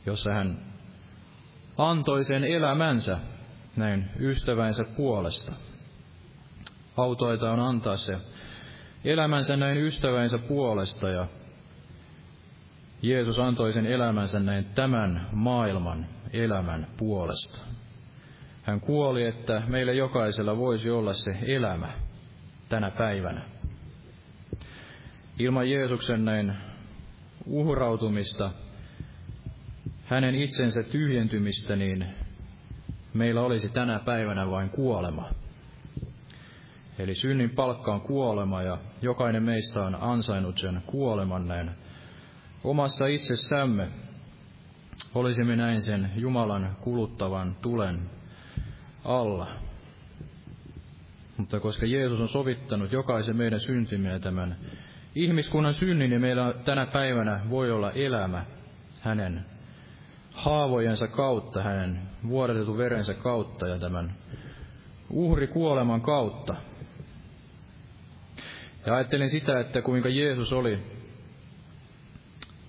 jossa hän antoi sen elämänsä näin ystävänsä puolesta. Autoita on antaa se elämänsä näin ystävänsä puolesta ja Jeesus antoi sen elämänsä näin tämän maailman elämän puolesta. Hän kuoli, että meille jokaisella voisi olla se elämä tänä päivänä. Ilman Jeesuksen näin uhrautumista, hänen itsensä tyhjentymistä, niin meillä olisi tänä päivänä vain kuolema. Eli synnin palkka on kuolema ja jokainen meistä on ansainnut sen kuoleman näin omassa itsessämme. Olisimme näin sen Jumalan kuluttavan tulen alla. Mutta koska Jeesus on sovittanut jokaisen meidän syntimme ja tämän ihmiskunnan synnin, niin meillä tänä päivänä voi olla elämä hänen haavojensa kautta, hänen vuodatetun verensä kautta ja tämän uhri kuoleman kautta. Ja ajattelin sitä, että kuinka Jeesus oli,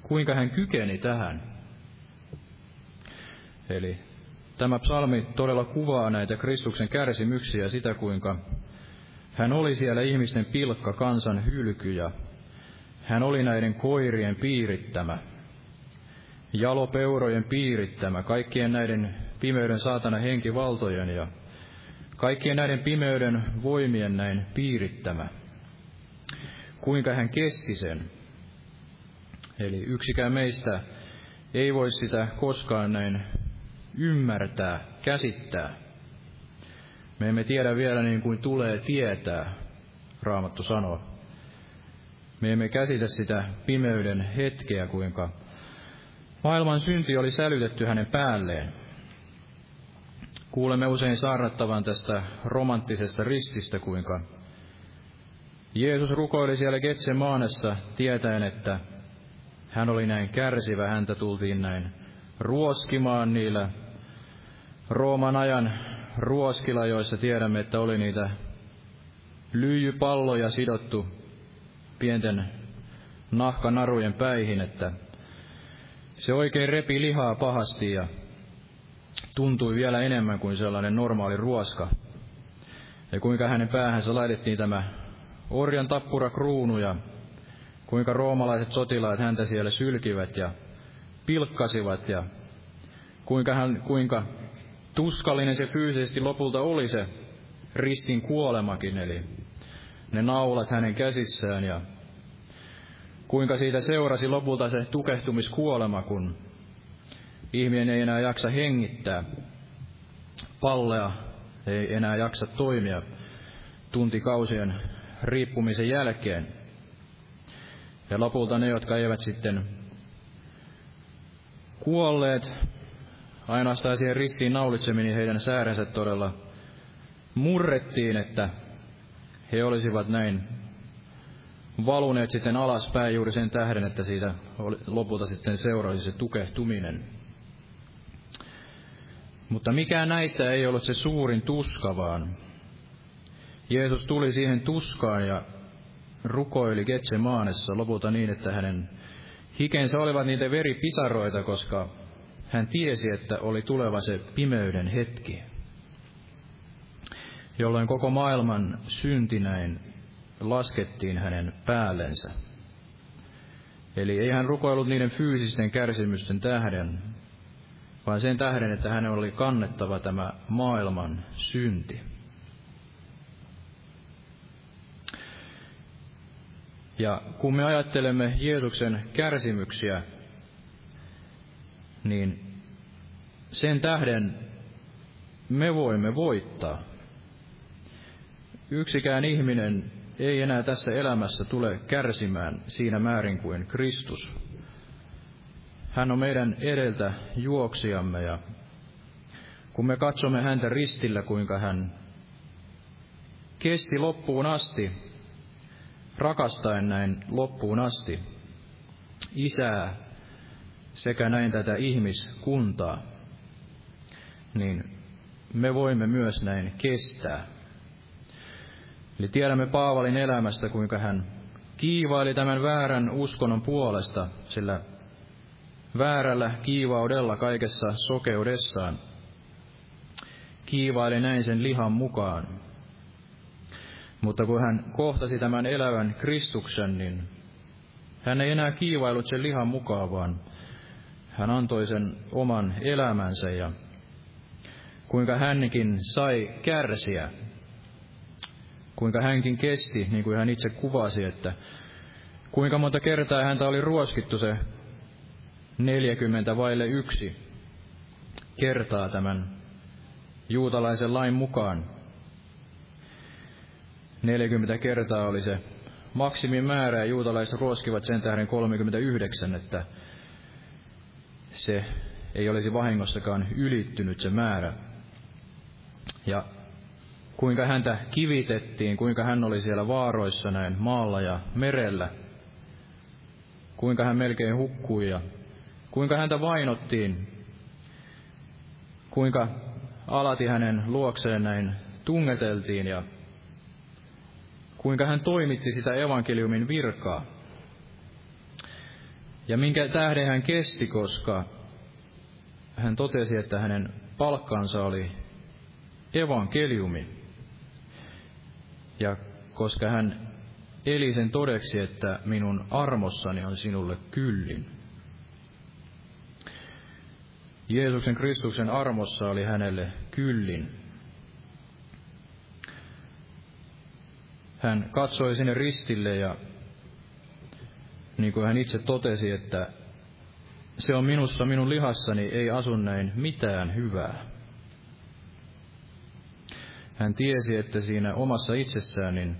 kuinka hän kykeni tähän. Eli tämä psalmi todella kuvaa näitä Kristuksen kärsimyksiä ja sitä, kuinka hän oli siellä ihmisten pilkka, kansan hylky ja hän oli näiden koirien piirittämä, jalopeurojen piirittämä, kaikkien näiden pimeyden saatana henkivaltojen ja kaikkien näiden pimeyden voimien näin piirittämä. Kuinka hän kesti sen. Eli yksikään meistä ei voi sitä koskaan näin ymmärtää, käsittää. Me emme tiedä vielä niin kuin tulee tietää, Raamattu sanoo. Me emme käsitä sitä pimeyden hetkeä, kuinka maailman synti oli sälytetty hänen päälleen. Kuulemme usein saarnattavan tästä romanttisesta rististä, kuinka Jeesus rukoili siellä Getsemaanessa tietäen, että hän oli näin kärsivä, häntä tultiin näin ruoskimaan niillä Rooman ajan ruoskilla, joissa tiedämme, että oli niitä lyijypalloja sidottu pienten nahkanarujen päihin, että se oikein repi lihaa pahasti ja tuntui vielä enemmän kuin sellainen normaali ruoska. Ja kuinka hänen päähänsä laitettiin tämä orjan tappura kruunu ja kuinka roomalaiset sotilaat häntä siellä sylkivät ja pilkkasivat ja kuinka, hän, kuinka tuskallinen se fyysisesti lopulta oli se ristin kuolemakin, eli ne naulat hänen käsissään ja kuinka siitä seurasi lopulta se tukehtumiskuolema, kun ihminen ei enää jaksa hengittää, pallea ei enää jaksa toimia tuntikausien riippumisen jälkeen. Ja lopulta ne, jotka eivät sitten kuolleet, ainoastaan siihen ristiin naulitseminen heidän säärensä todella murrettiin, että he olisivat näin valuneet sitten alaspäin juuri sen tähden, että siitä lopulta sitten seuraisi se tukehtuminen. Mutta mikään näistä ei ollut se suurin tuska, vaan Jeesus tuli siihen tuskaan ja rukoili Getsemaanessa lopulta niin, että hänen hikensä olivat niitä veripisaroita, koska hän tiesi, että oli tuleva se pimeyden hetki, jolloin koko maailman synti näin laskettiin hänen päällensä. Eli ei hän rukoillut niiden fyysisten kärsimysten tähden, vaan sen tähden, että hänen oli kannettava tämä maailman synti. Ja kun me ajattelemme Jeesuksen kärsimyksiä, niin sen tähden me voimme voittaa. Yksikään ihminen ei enää tässä elämässä tule kärsimään siinä määrin kuin Kristus. Hän on meidän edeltä juoksijamme ja kun me katsomme häntä ristillä, kuinka hän kesti loppuun asti, rakastaen näin loppuun asti isää sekä näin tätä ihmiskuntaa, niin me voimme myös näin kestää. Eli tiedämme Paavalin elämästä, kuinka hän kiivaili tämän väärän uskonnon puolesta, sillä väärällä kiivaudella kaikessa sokeudessaan kiivaili näin sen lihan mukaan. Mutta kun hän kohtasi tämän elävän Kristuksen, niin hän ei enää kiivailut sen lihan mukaan, vaan hän antoi sen oman elämänsä ja kuinka hänkin sai kärsiä, kuinka hänkin kesti, niin kuin hän itse kuvasi, että kuinka monta kertaa häntä oli ruoskittu se 40 vaille yksi kertaa tämän juutalaisen lain mukaan. 40 kertaa oli se maksimimäärä ja juutalaiset ruoskivat sen tähden 39, että se ei olisi vahingossakaan ylittynyt se määrä. Ja kuinka häntä kivitettiin, kuinka hän oli siellä vaaroissa näin maalla ja merellä, kuinka hän melkein hukkui ja kuinka häntä vainottiin, kuinka alati hänen luokseen näin tungeteltiin ja kuinka hän toimitti sitä evankeliumin virkaa. Ja minkä tähden hän kesti, koska hän totesi, että hänen palkkansa oli evankeliumi. Ja koska hän eli sen todeksi, että minun armossani on sinulle kyllin. Jeesuksen Kristuksen armossa oli hänelle kyllin. Hän katsoi sinne ristille ja niin kuin hän itse totesi, että se on minussa, minun lihassani ei asu näin mitään hyvää. Hän tiesi, että siinä omassa itsessään niin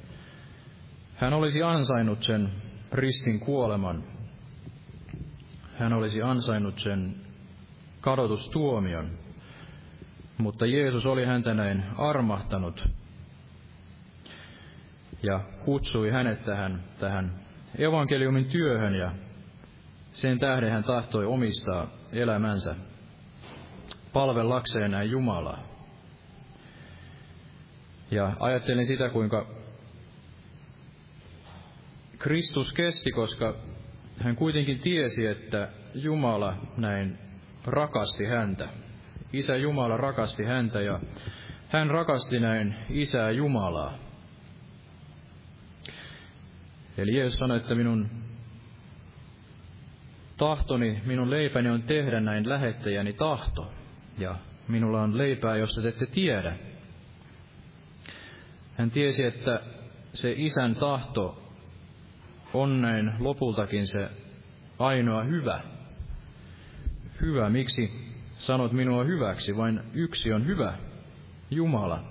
hän olisi ansainnut sen ristin kuoleman. Hän olisi ansainnut sen kadotustuomion. Mutta Jeesus oli häntä näin armahtanut ja kutsui hänet tähän, tähän evankeliumin työhön ja sen tähden hän tahtoi omistaa elämänsä palvellakseen näin Jumalaa. Ja ajattelin sitä, kuinka Kristus kesti, koska hän kuitenkin tiesi, että Jumala näin rakasti häntä. Isä Jumala rakasti häntä ja hän rakasti näin Isää Jumalaa. Eli Jeesus sanoi, että minun tahtoni, minun leipäni on tehdä näin lähettäjäni tahto. Ja minulla on leipää, josta te ette tiedä. Hän tiesi, että se isän tahto on näin lopultakin se ainoa hyvä. Hyvä, miksi sanot minua hyväksi? Vain yksi on hyvä, Jumala.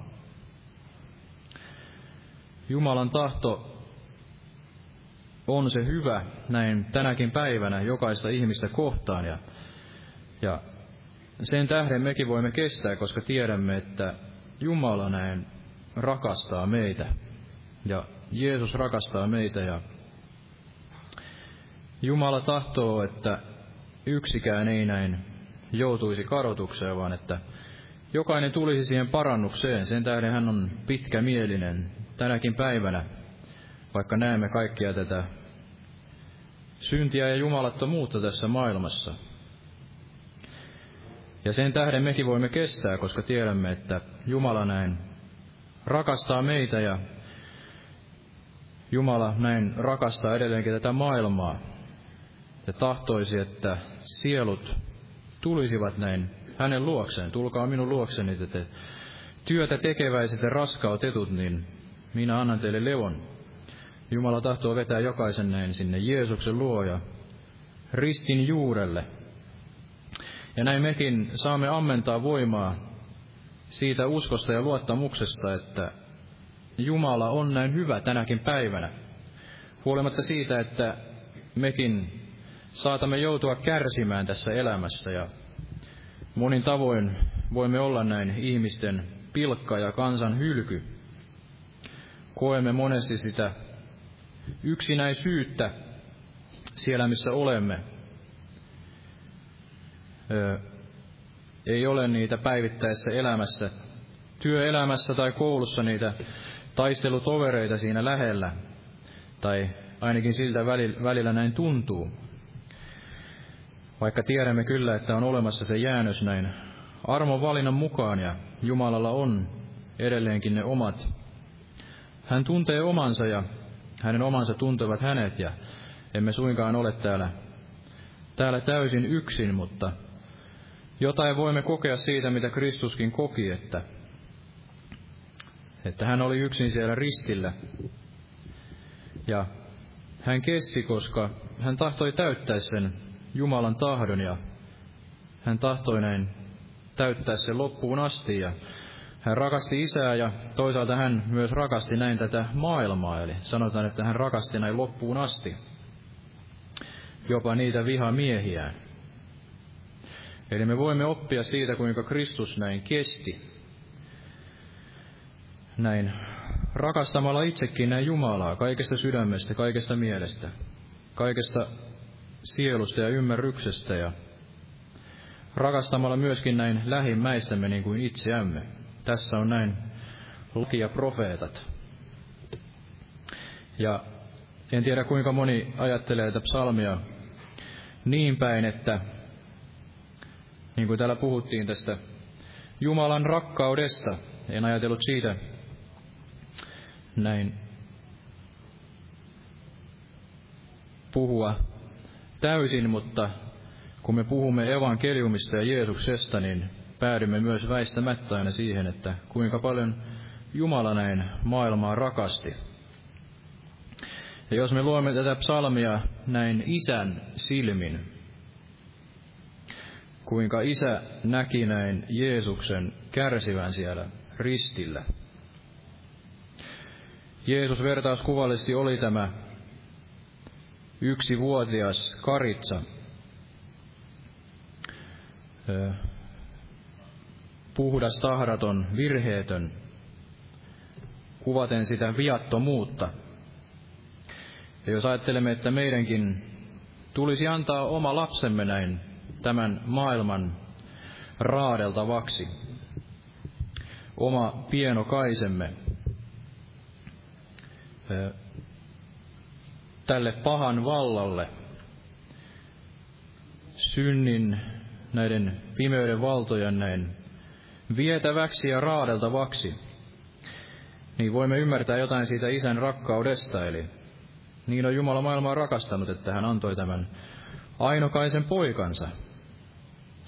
Jumalan tahto on se hyvä näin tänäkin päivänä jokaista ihmistä kohtaan. Ja, ja sen tähden mekin voimme kestää, koska tiedämme, että Jumala näin rakastaa meitä. Ja Jeesus rakastaa meitä ja Jumala tahtoo, että yksikään ei näin joutuisi kadotukseen, vaan että jokainen tulisi siihen parannukseen. Sen tähden hän on pitkämielinen tänäkin päivänä vaikka näemme kaikkia tätä syntiä ja jumalattomuutta tässä maailmassa. Ja sen tähden mekin voimme kestää, koska tiedämme, että Jumala näin rakastaa meitä ja Jumala näin rakastaa edelleenkin tätä maailmaa ja tahtoisi, että sielut tulisivat näin hänen luokseen. Tulkaa minun luokseni, että te työtä tekeväiset ja raskautetut, niin minä annan teille levon. Jumala tahtoo vetää jokaisen näin sinne Jeesuksen luo ja ristin juurelle. Ja näin mekin saamme ammentaa voimaa siitä uskosta ja luottamuksesta, että Jumala on näin hyvä tänäkin päivänä. Huolimatta siitä, että mekin saatamme joutua kärsimään tässä elämässä ja monin tavoin voimme olla näin ihmisten pilkka ja kansan hylky. Koemme monesti sitä yksinäisyyttä siellä, missä olemme. Ei ole niitä päivittäisessä elämässä, työelämässä tai koulussa niitä taistelutovereita siinä lähellä, tai ainakin siltä välillä näin tuntuu. Vaikka tiedämme kyllä, että on olemassa se jäännös näin armon valinnan mukaan ja Jumalalla on edelleenkin ne omat. Hän tuntee omansa ja hänen omansa tuntevat hänet ja emme suinkaan ole täällä, täällä täysin yksin, mutta jotain voimme kokea siitä, mitä Kristuskin koki, että, että hän oli yksin siellä ristillä. Ja hän kesti, koska hän tahtoi täyttää sen Jumalan tahdon ja hän tahtoi näin täyttää sen loppuun asti ja hän rakasti isää ja toisaalta hän myös rakasti näin tätä maailmaa, eli sanotaan, että hän rakasti näin loppuun asti jopa niitä vihamiehiään. Eli me voimme oppia siitä, kuinka Kristus näin kesti, näin rakastamalla itsekin näin Jumalaa kaikesta sydämestä, kaikesta mielestä, kaikesta sielusta ja ymmärryksestä ja rakastamalla myöskin näin lähimmäistämme niin kuin itseämme. Tässä on näin laki ja profeetat. Ja en tiedä kuinka moni ajattelee tätä psalmia niin päin, että niin kuin täällä puhuttiin tästä Jumalan rakkaudesta, en ajatellut siitä näin puhua täysin, mutta kun me puhumme evankeliumista ja Jeesuksesta, niin päädymme myös väistämättä aina siihen, että kuinka paljon Jumala näin maailmaa rakasti. Ja jos me luemme tätä psalmia näin isän silmin, kuinka isä näki näin Jeesuksen kärsivän siellä ristillä. Jeesus vertauskuvallisesti oli tämä yksi vuotias karitsa, puhdas, tahraton, virheetön, kuvaten sitä viattomuutta. Ja jos ajattelemme, että meidänkin tulisi antaa oma lapsemme näin tämän maailman raadeltavaksi, oma pienokaisemme, tälle pahan vallalle, synnin, näiden pimeyden valtojen näin vietäväksi ja raadeltavaksi, niin voimme ymmärtää jotain siitä isän rakkaudesta, eli niin on Jumala maailmaa rakastanut, että hän antoi tämän ainokaisen poikansa.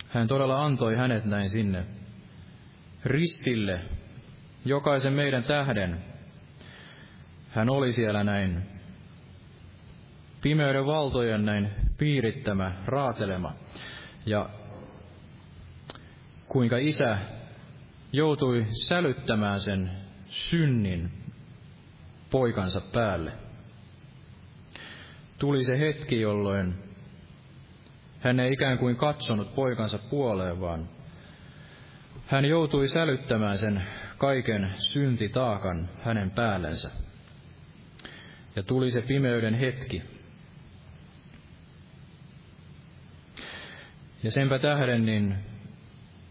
Hän todella antoi hänet näin sinne ristille, jokaisen meidän tähden. Hän oli siellä näin pimeyden valtojen näin piirittämä, raatelema. Ja kuinka isä joutui sälyttämään sen synnin poikansa päälle. Tuli se hetki, jolloin hän ei ikään kuin katsonut poikansa puoleen, vaan hän joutui sälyttämään sen kaiken syntitaakan hänen päällensä. Ja tuli se pimeyden hetki. Ja senpä tähden niin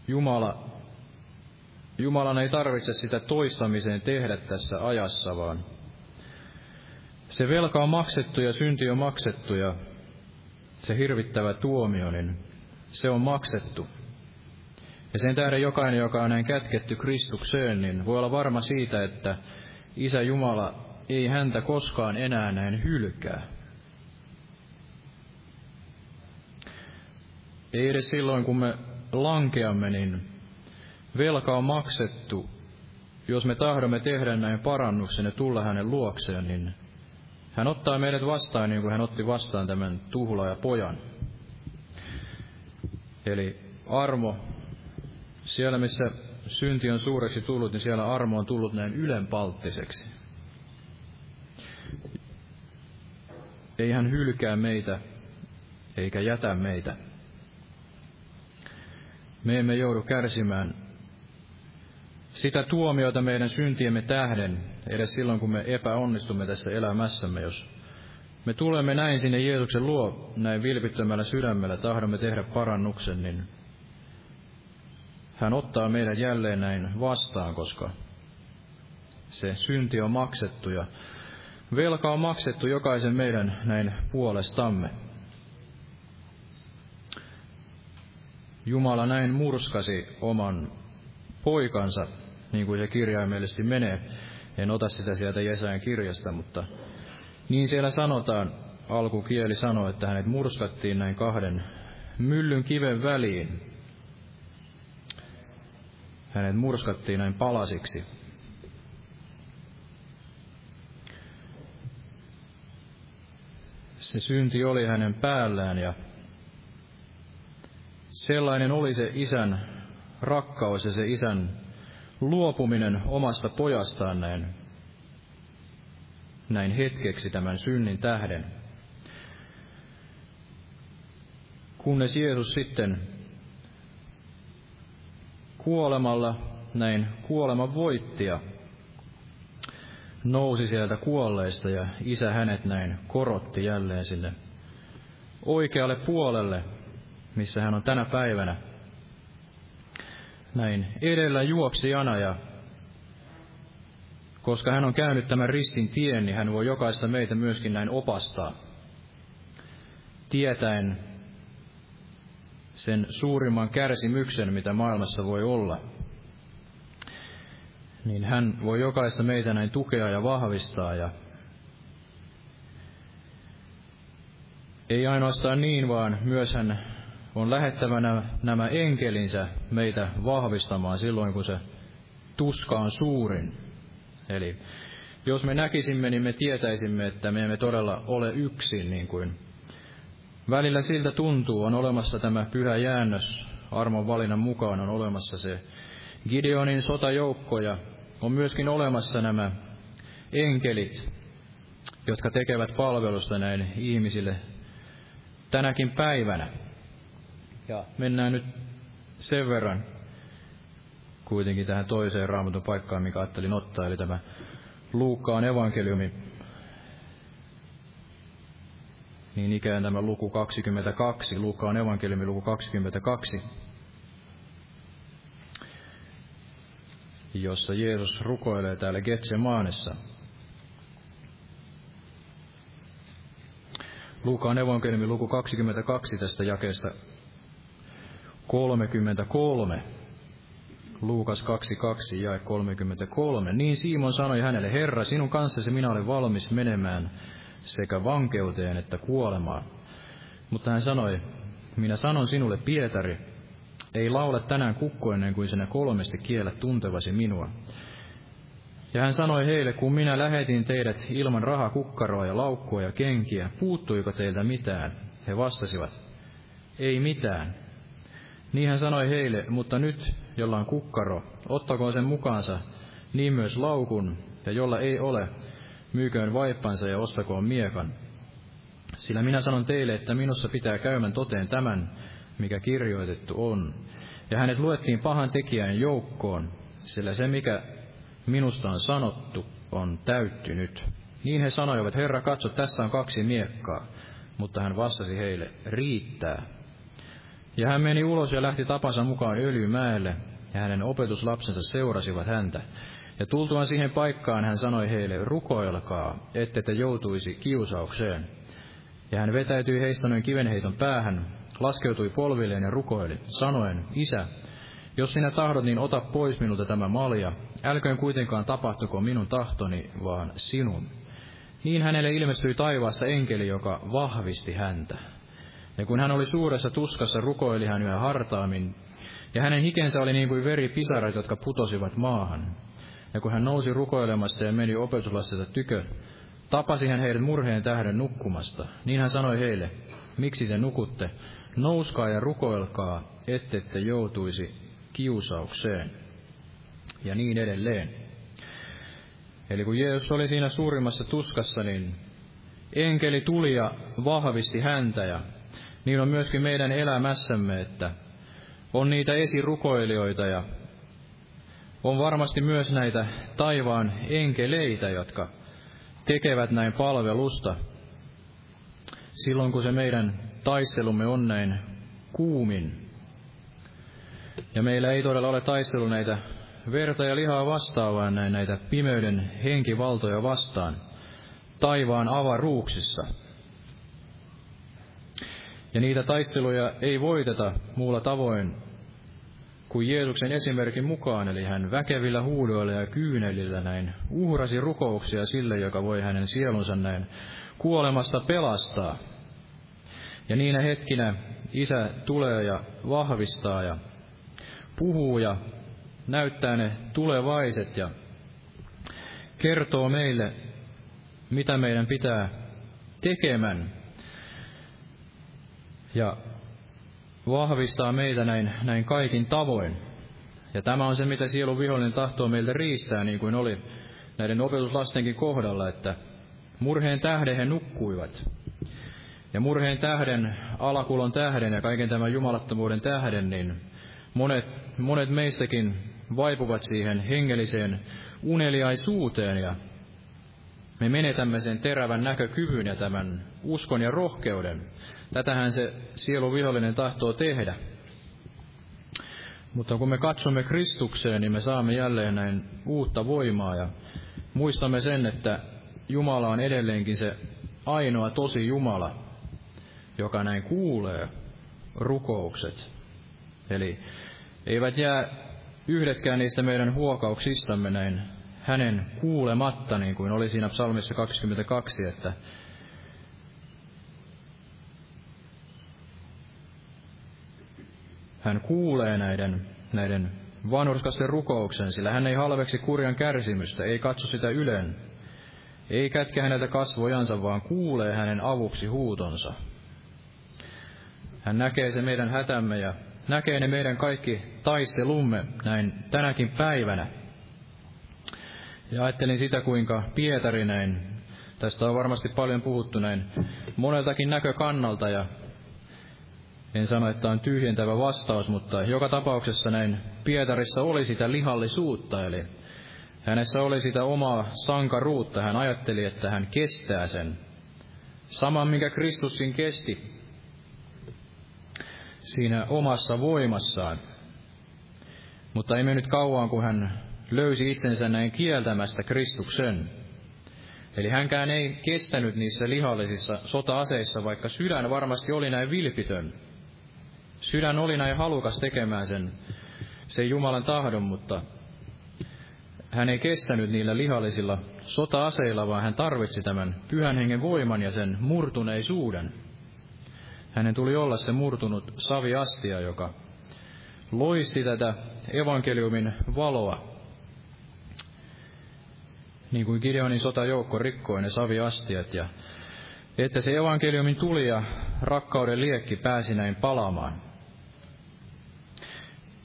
Jumala, Jumalan ei tarvitse sitä toistamiseen tehdä tässä ajassa, vaan se velka on maksettu ja synti on maksettu ja se hirvittävä tuomio, niin se on maksettu. Ja sen tähden jokainen, joka on näin kätketty Kristukseen, niin voi olla varma siitä, että Isä Jumala ei häntä koskaan enää näin hylkää. Ei edes silloin, kun me lankeamme, niin velka on maksettu. Jos me tahdomme tehdä näin parannuksen ja tulla hänen luokseen, niin hän ottaa meidät vastaan niin kuin hän otti vastaan tämän tuhla ja pojan. Eli armo, siellä missä synti on suureksi tullut, niin siellä armo on tullut näin ylenpalttiseksi. Ei hän hylkää meitä, eikä jätä meitä. Me emme joudu kärsimään sitä tuomiota meidän syntiemme tähden, edes silloin kun me epäonnistumme tässä elämässämme, jos me tulemme näin sinne Jeesuksen luo, näin vilpittömällä sydämellä, tahdomme tehdä parannuksen, niin hän ottaa meidät jälleen näin vastaan, koska se synti on maksettu ja velka on maksettu jokaisen meidän näin puolestamme. Jumala näin murskasi oman poikansa, niin kuin se kirjaimellisesti menee. En ota sitä sieltä Jesajan kirjasta, mutta niin siellä sanotaan, alkukieli sanoo, että hänet murskattiin näin kahden myllyn kiven väliin. Hänet murskattiin näin palasiksi. Se synti oli hänen päällään ja sellainen oli se isän rakkaus ja se isän luopuminen omasta pojastaan näin, näin hetkeksi tämän synnin tähden. Kunnes Jeesus sitten kuolemalla, näin kuoleman voittia, nousi sieltä kuolleista ja isä hänet näin korotti jälleen sinne oikealle puolelle, missä hän on tänä päivänä. Näin edellä juoksi Jana ja koska hän on käynyt tämän ristin tien, niin hän voi jokaista meitä myöskin näin opastaa, tietäen sen suurimman kärsimyksen, mitä maailmassa voi olla. Niin hän voi jokaista meitä näin tukea ja vahvistaa ja ei ainoastaan niin, vaan myös hän on lähettävänä nämä enkelinsä meitä vahvistamaan silloin, kun se tuska on suurin. Eli jos me näkisimme, niin me tietäisimme, että me emme todella ole yksin, niin kuin välillä siltä tuntuu. On olemassa tämä pyhä jäännös, armon valinnan mukaan on olemassa se Gideonin sotajoukko ja on myöskin olemassa nämä enkelit, jotka tekevät palvelusta näin ihmisille tänäkin päivänä. Ja mennään nyt sen verran kuitenkin tähän toiseen raamatun paikkaan, mikä ajattelin ottaa, eli tämä Luukkaan evankeliumi. Niin ikään tämä luku 22, Luukkaan evankeliumi luku 22, jossa Jeesus rukoilee täällä Getsemaanessa. Luukaan evankeliumi luku 22 tästä jakeesta 33. Luukas 2.2 ja 33. Niin Simon sanoi hänelle, Herra, sinun kanssasi minä olen valmis menemään sekä vankeuteen että kuolemaan. Mutta hän sanoi, minä sanon sinulle, Pietari, ei laula tänään kukko ennen kuin sinä kolmesti kiellät tuntevasi minua. Ja hän sanoi heille, kun minä lähetin teidät ilman rahakukkaroa ja laukkua ja kenkiä, puuttuiko teiltä mitään? He vastasivat, ei mitään. Niin hän sanoi heille, mutta nyt, jolla on kukkaro, ottakoon sen mukaansa, niin myös laukun, ja jolla ei ole, myyköön vaippansa ja ostakoon miekan. Sillä minä sanon teille, että minussa pitää käymän toteen tämän, mikä kirjoitettu on. Ja hänet luettiin pahan tekijän joukkoon, sillä se, mikä minusta on sanottu, on täyttynyt. Niin he sanoivat, Herra, katso, tässä on kaksi miekkaa. Mutta hän vastasi heille, riittää. Ja hän meni ulos ja lähti tapansa mukaan Öljymäelle, ja hänen opetuslapsensa seurasivat häntä. Ja tultuaan siihen paikkaan hän sanoi heille, rukoilkaa, ette te joutuisi kiusaukseen. Ja hän vetäytyi heistä noin kivenheiton päähän, laskeutui polvilleen ja rukoili, sanoen, Isä, jos sinä tahdot, niin ota pois minulta tämä malja, älköön kuitenkaan tapahtuko minun tahtoni, vaan sinun. Niin hänelle ilmestyi taivaasta enkeli, joka vahvisti häntä. Ja kun hän oli suuressa tuskassa, rukoili hän yhä hartaammin, ja hänen hikensä oli niin kuin veripisarat, jotka putosivat maahan. Ja kun hän nousi rukoilemasta ja meni opetuslastensa tykö, tapasi hän heidät murheen tähden nukkumasta. Niin hän sanoi heille, miksi te nukutte? Nouskaa ja rukoilkaa, ettette joutuisi kiusaukseen. Ja niin edelleen. Eli kun Jeesus oli siinä suurimmassa tuskassa, niin enkeli tuli ja vahvisti häntä ja niin on myöskin meidän elämässämme, että on niitä esirukoilijoita ja on varmasti myös näitä taivaan enkeleitä, jotka tekevät näin palvelusta silloin, kun se meidän taistelumme on näin kuumin. Ja meillä ei todella ole taistelu näitä verta ja lihaa vastaan, vaan näin näitä pimeyden henkivaltoja vastaan. taivaan avaruuksissa. Ja niitä taisteluja ei voiteta muulla tavoin kuin Jeesuksen esimerkin mukaan, eli hän väkevillä huudoilla ja kyynelillä näin uhrasi rukouksia sille, joka voi hänen sielunsa näin kuolemasta pelastaa. Ja niinä hetkinä isä tulee ja vahvistaa ja puhuu ja näyttää ne tulevaiset ja kertoo meille, mitä meidän pitää tekemään. Ja vahvistaa meitä näin, näin kaikin tavoin. Ja tämä on se, mitä sielun vihollinen tahtoo meiltä riistää, niin kuin oli näiden opetuslastenkin kohdalla, että murheen tähden he nukkuivat. Ja murheen tähden, alakulon tähden ja kaiken tämän jumalattomuuden tähden, niin monet, monet meistäkin vaipuvat siihen hengelliseen uneliaisuuteen ja me menetämme sen terävän näkökyvyn ja tämän uskon ja rohkeuden. Tätähän se sielu vihollinen tahtoo tehdä. Mutta kun me katsomme Kristukseen, niin me saamme jälleen näin uutta voimaa ja muistamme sen, että Jumala on edelleenkin se ainoa tosi Jumala, joka näin kuulee rukoukset. Eli eivät jää yhdetkään niistä meidän huokauksistamme näin hänen kuulematta, niin kuin oli siinä psalmissa 22, että hän kuulee näiden, näiden vanhurskasten rukouksen, sillä hän ei halveksi kurjan kärsimystä, ei katso sitä ylen, ei kätke häneltä kasvojansa, vaan kuulee hänen avuksi huutonsa. Hän näkee se meidän hätämme ja näkee ne meidän kaikki taistelumme näin tänäkin päivänä. Ja ajattelin sitä, kuinka Pietari näin, tästä on varmasti paljon puhuttu näin moneltakin näkökannalta ja en sano, että on tyhjentävä vastaus, mutta joka tapauksessa näin Pietarissa oli sitä lihallisuutta, eli hänessä oli sitä omaa sankaruutta. Hän ajatteli, että hän kestää sen. Saman, minkä Kristuskin kesti siinä omassa voimassaan. Mutta ei mennyt kauan, kun hän löysi itsensä näin kieltämästä Kristuksen. Eli hänkään ei kestänyt niissä lihallisissa sota-aseissa, vaikka sydän varmasti oli näin vilpitön. Sydän oli näin halukas tekemään sen, sen Jumalan tahdon, mutta hän ei kestänyt niillä lihallisilla sota-aseilla, vaan hän tarvitsi tämän pyhän hengen voiman ja sen murtuneisuuden. Hänen tuli olla se murtunut saviastia, joka loisti tätä evankeliumin valoa. Niin kuin Gideonin sotajoukko rikkoi ne saviastiat ja että se evankeliumin tuli ja rakkauden liekki pääsi näin palaamaan.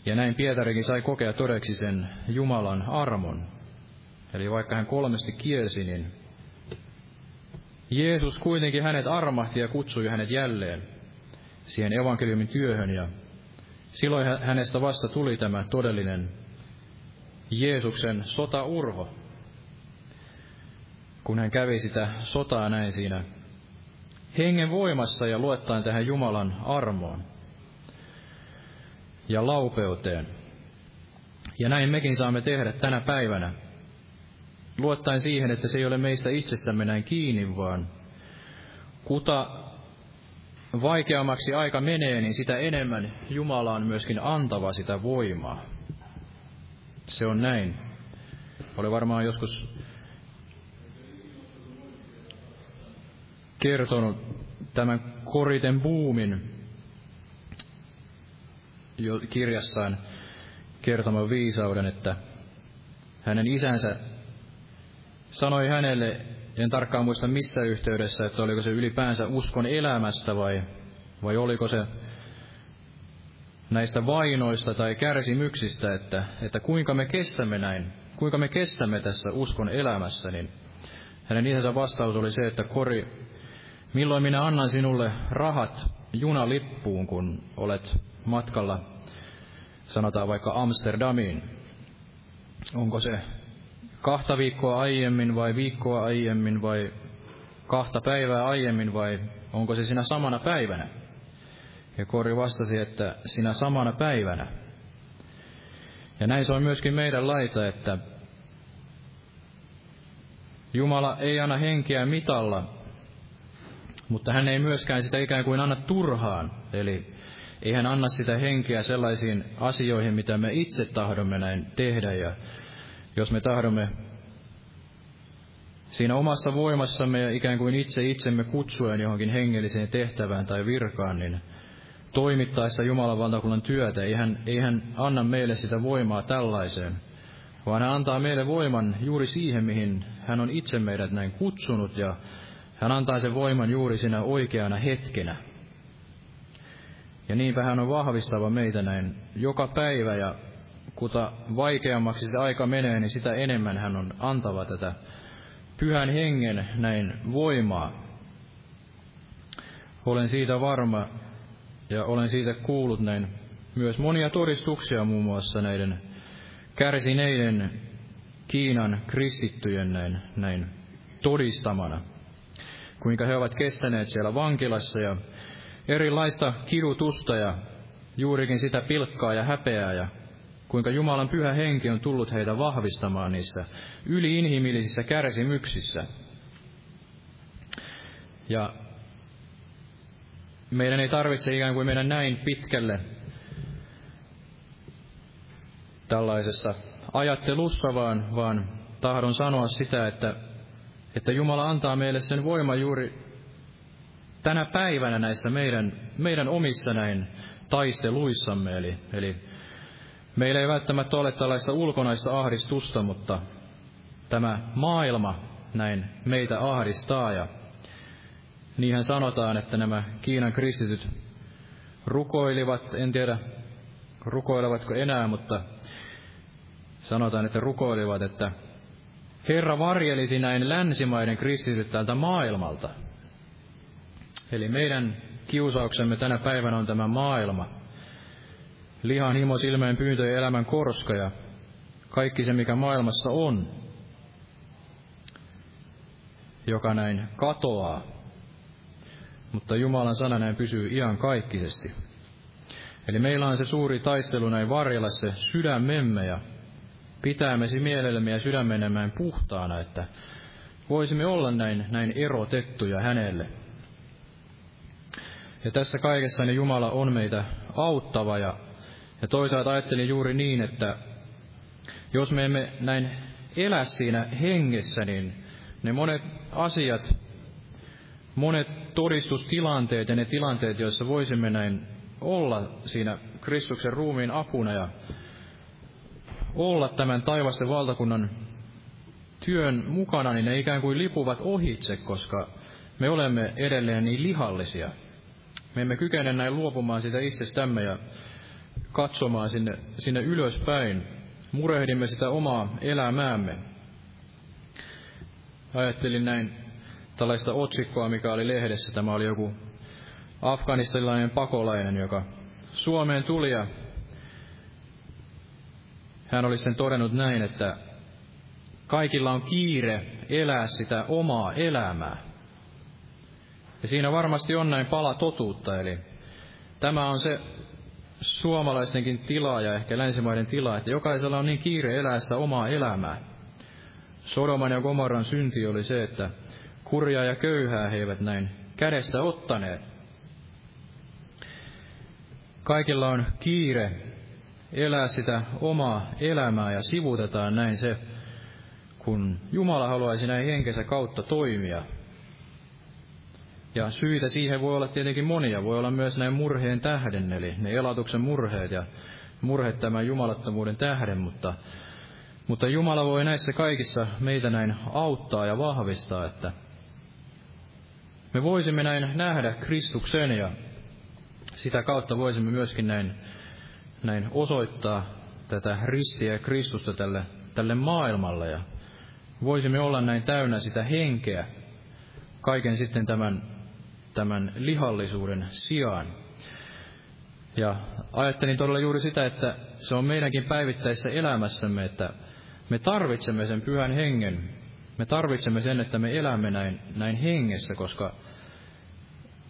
Ja näin Pietarikin sai kokea todeksi sen Jumalan armon. Eli vaikka hän kolmesti kielsi, niin Jeesus kuitenkin hänet armahti ja kutsui hänet jälleen siihen evankeliumin työhön. Ja silloin hänestä vasta tuli tämä todellinen Jeesuksen sotaurho, kun hän kävi sitä sotaa näin siinä hengen voimassa ja luettaen tähän Jumalan armoon ja laupeuteen. Ja näin mekin saamme tehdä tänä päivänä, luottaen siihen, että se ei ole meistä itsestämme näin kiinni, vaan kuta vaikeammaksi aika menee, niin sitä enemmän Jumala on myöskin antava sitä voimaa. Se on näin. Oli varmaan joskus kertonut tämän Koriten buumin jo kirjassaan kertoman viisauden, että hänen isänsä sanoi hänelle, en tarkkaan muista missä yhteydessä, että oliko se ylipäänsä uskon elämästä vai, vai oliko se näistä vainoista tai kärsimyksistä, että, että kuinka me kestämme näin, kuinka me kestämme tässä uskon elämässä, niin hänen isänsä vastaus oli se, että Kori, milloin minä annan sinulle rahat junalippuun, kun olet matkalla, sanotaan vaikka Amsterdamiin. Onko se kahta viikkoa aiemmin vai viikkoa aiemmin vai kahta päivää aiemmin vai onko se sinä samana päivänä? Ja Kori vastasi, että sinä samana päivänä. Ja näin se on myöskin meidän laita, että Jumala ei anna henkeä mitalla, mutta hän ei myöskään sitä ikään kuin anna turhaan. Eli ei hän anna sitä henkeä sellaisiin asioihin, mitä me itse tahdomme näin tehdä. Ja jos me tahdomme siinä omassa voimassamme ja ikään kuin itse itsemme kutsuen johonkin hengelliseen tehtävään tai virkaan, niin toimittaessa Jumalan valtakunnan työtä, ei hän, ei hän anna meille sitä voimaa tällaiseen, vaan hän antaa meille voiman juuri siihen, mihin hän on itse meidät näin kutsunut, ja hän antaa sen voiman juuri siinä oikeana hetkenä. Ja niinpä hän on vahvistava meitä näin joka päivä, ja kuta vaikeammaksi se aika menee, niin sitä enemmän hän on antava tätä pyhän hengen näin voimaa. Olen siitä varma ja olen siitä kuullut näin myös monia todistuksia muun muassa näiden kärsineiden Kiinan kristittyjen näin, näin todistamana, kuinka he ovat kestäneet siellä vankilassa ja erilaista kidutusta ja juurikin sitä pilkkaa ja häpeää ja kuinka Jumalan pyhä henki on tullut heitä vahvistamaan niissä yliinhimillisissä kärsimyksissä. Ja meidän ei tarvitse ikään kuin mennä näin pitkälle tällaisessa ajattelussa, vaan, vaan tahdon sanoa sitä, että, että Jumala antaa meille sen voima juuri tänä päivänä näissä meidän, meidän omissa näin taisteluissamme. Eli, eli meillä ei välttämättä ole tällaista ulkonaista ahdistusta, mutta tämä maailma näin meitä ahdistaa ja Niinhän sanotaan, että nämä Kiinan kristityt rukoilivat, en tiedä rukoilevatko enää, mutta sanotaan, että rukoilivat, että Herra varjelisi näin länsimaiden kristityt tältä maailmalta. Eli meidän kiusauksemme tänä päivänä on tämä maailma. Lihan, himo, silmeen, pyyntö ja elämän korska ja kaikki se, mikä maailmassa on, joka näin katoaa mutta Jumalan sana näin pysyy kaikkisesti. Eli meillä on se suuri taistelu näin varjella se sydämemme ja pitämäsi mielellämme ja sydämenemme puhtaana, että voisimme olla näin, näin erotettuja hänelle. Ja tässä kaikessa niin Jumala on meitä auttava ja, ja toisaalta ajattelin juuri niin, että jos me emme näin elä siinä hengessä, niin ne monet asiat, monet todistustilanteet ja ne tilanteet, joissa voisimme näin olla siinä Kristuksen ruumiin apuna ja olla tämän taivasten valtakunnan työn mukana, niin ne ikään kuin lipuvat ohitse, koska me olemme edelleen niin lihallisia. Me emme kykene näin luopumaan sitä itsestämme ja katsomaan sinne, sinne ylöspäin. Murehdimme sitä omaa elämäämme. Ajattelin näin tällaista otsikkoa, mikä oli lehdessä. Tämä oli joku afganistanilainen pakolainen, joka Suomeen tuli ja hän oli sitten todennut näin, että kaikilla on kiire elää sitä omaa elämää. Ja siinä varmasti on näin pala totuutta, eli tämä on se suomalaistenkin tila ja ehkä länsimaiden tila, että jokaisella on niin kiire elää sitä omaa elämää. Sodoman ja Gomorran synti oli se, että Kurjaa ja köyhää he eivät näin kädestä ottaneet. Kaikilla on kiire elää sitä omaa elämää ja sivutetaan näin se, kun Jumala haluaisi näin henkensä kautta toimia. Ja syitä siihen voi olla tietenkin monia. Voi olla myös näin murheen tähden, eli ne elatuksen murheet ja murheet tämän jumalattomuuden tähden, mutta, mutta Jumala voi näissä kaikissa meitä näin auttaa ja vahvistaa, että me voisimme näin nähdä Kristuksen ja sitä kautta voisimme myöskin näin, näin osoittaa tätä ristiä ja Kristusta tälle, tälle maailmalle ja voisimme olla näin täynnä sitä henkeä kaiken sitten tämän, tämän lihallisuuden sijaan. Ja ajattelin todella juuri sitä, että se on meidänkin päivittäisessä elämässämme, että me tarvitsemme sen pyhän hengen. Me tarvitsemme sen, että me elämme näin, näin hengessä, koska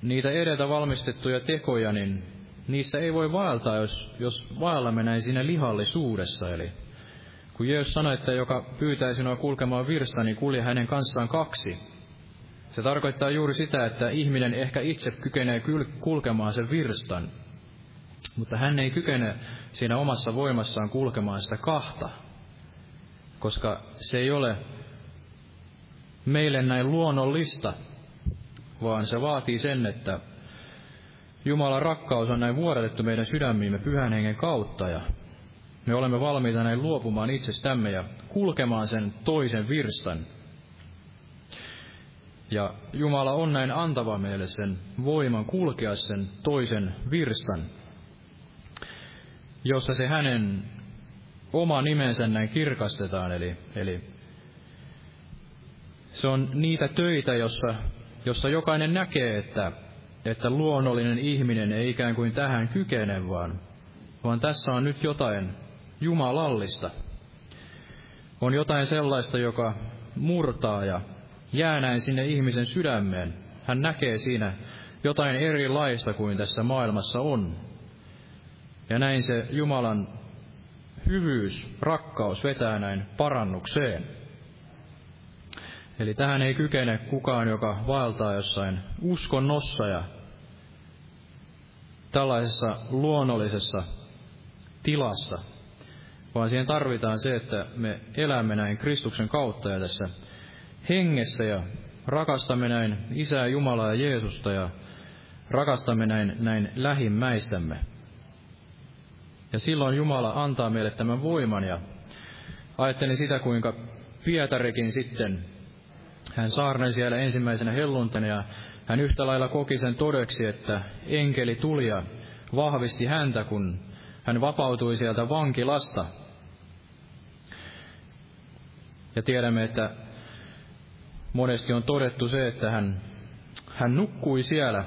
niitä edeltä valmistettuja tekoja, niin niissä ei voi vaeltaa, jos, jos vaellamme näin siinä lihallisuudessa. Eli Kun Jeesus sanoi, että joka pyytää sinua kulkemaan virsta, niin kulje hänen kanssaan kaksi. Se tarkoittaa juuri sitä, että ihminen ehkä itse kykenee kulkemaan sen virstan, mutta hän ei kykene siinä omassa voimassaan kulkemaan sitä kahta, koska se ei ole meille näin luonnollista, vaan se vaatii sen, että Jumalan rakkaus on näin vuodatettu meidän sydämiimme pyhän hengen kautta ja me olemme valmiita näin luopumaan itsestämme ja kulkemaan sen toisen virstan. Ja Jumala on näin antava meille sen voiman kulkea sen toisen virstan, jossa se hänen oma nimensä näin kirkastetaan. Eli, eli se on niitä töitä, jossa, jossa jokainen näkee, että, että luonnollinen ihminen ei ikään kuin tähän kykene, vaan, vaan tässä on nyt jotain jumalallista. On jotain sellaista, joka murtaa ja jää näin sinne ihmisen sydämeen. Hän näkee siinä jotain erilaista kuin tässä maailmassa on. Ja näin se Jumalan hyvyys, rakkaus vetää näin parannukseen. Eli tähän ei kykene kukaan, joka vaeltaa jossain uskonnossa ja tällaisessa luonnollisessa tilassa, vaan siihen tarvitaan se, että me elämme näin Kristuksen kautta ja tässä hengessä ja rakastamme näin Isää Jumalaa ja Jeesusta ja rakastamme näin, näin lähimmäistämme. Ja silloin Jumala antaa meille tämän voiman ja ajattelin sitä, kuinka Pietarikin sitten, hän saarneli siellä ensimmäisenä helluntana ja hän yhtä lailla koki sen todeksi, että enkeli tuli ja vahvisti häntä, kun hän vapautui sieltä vankilasta. Ja tiedämme, että monesti on todettu se, että hän, hän nukkui siellä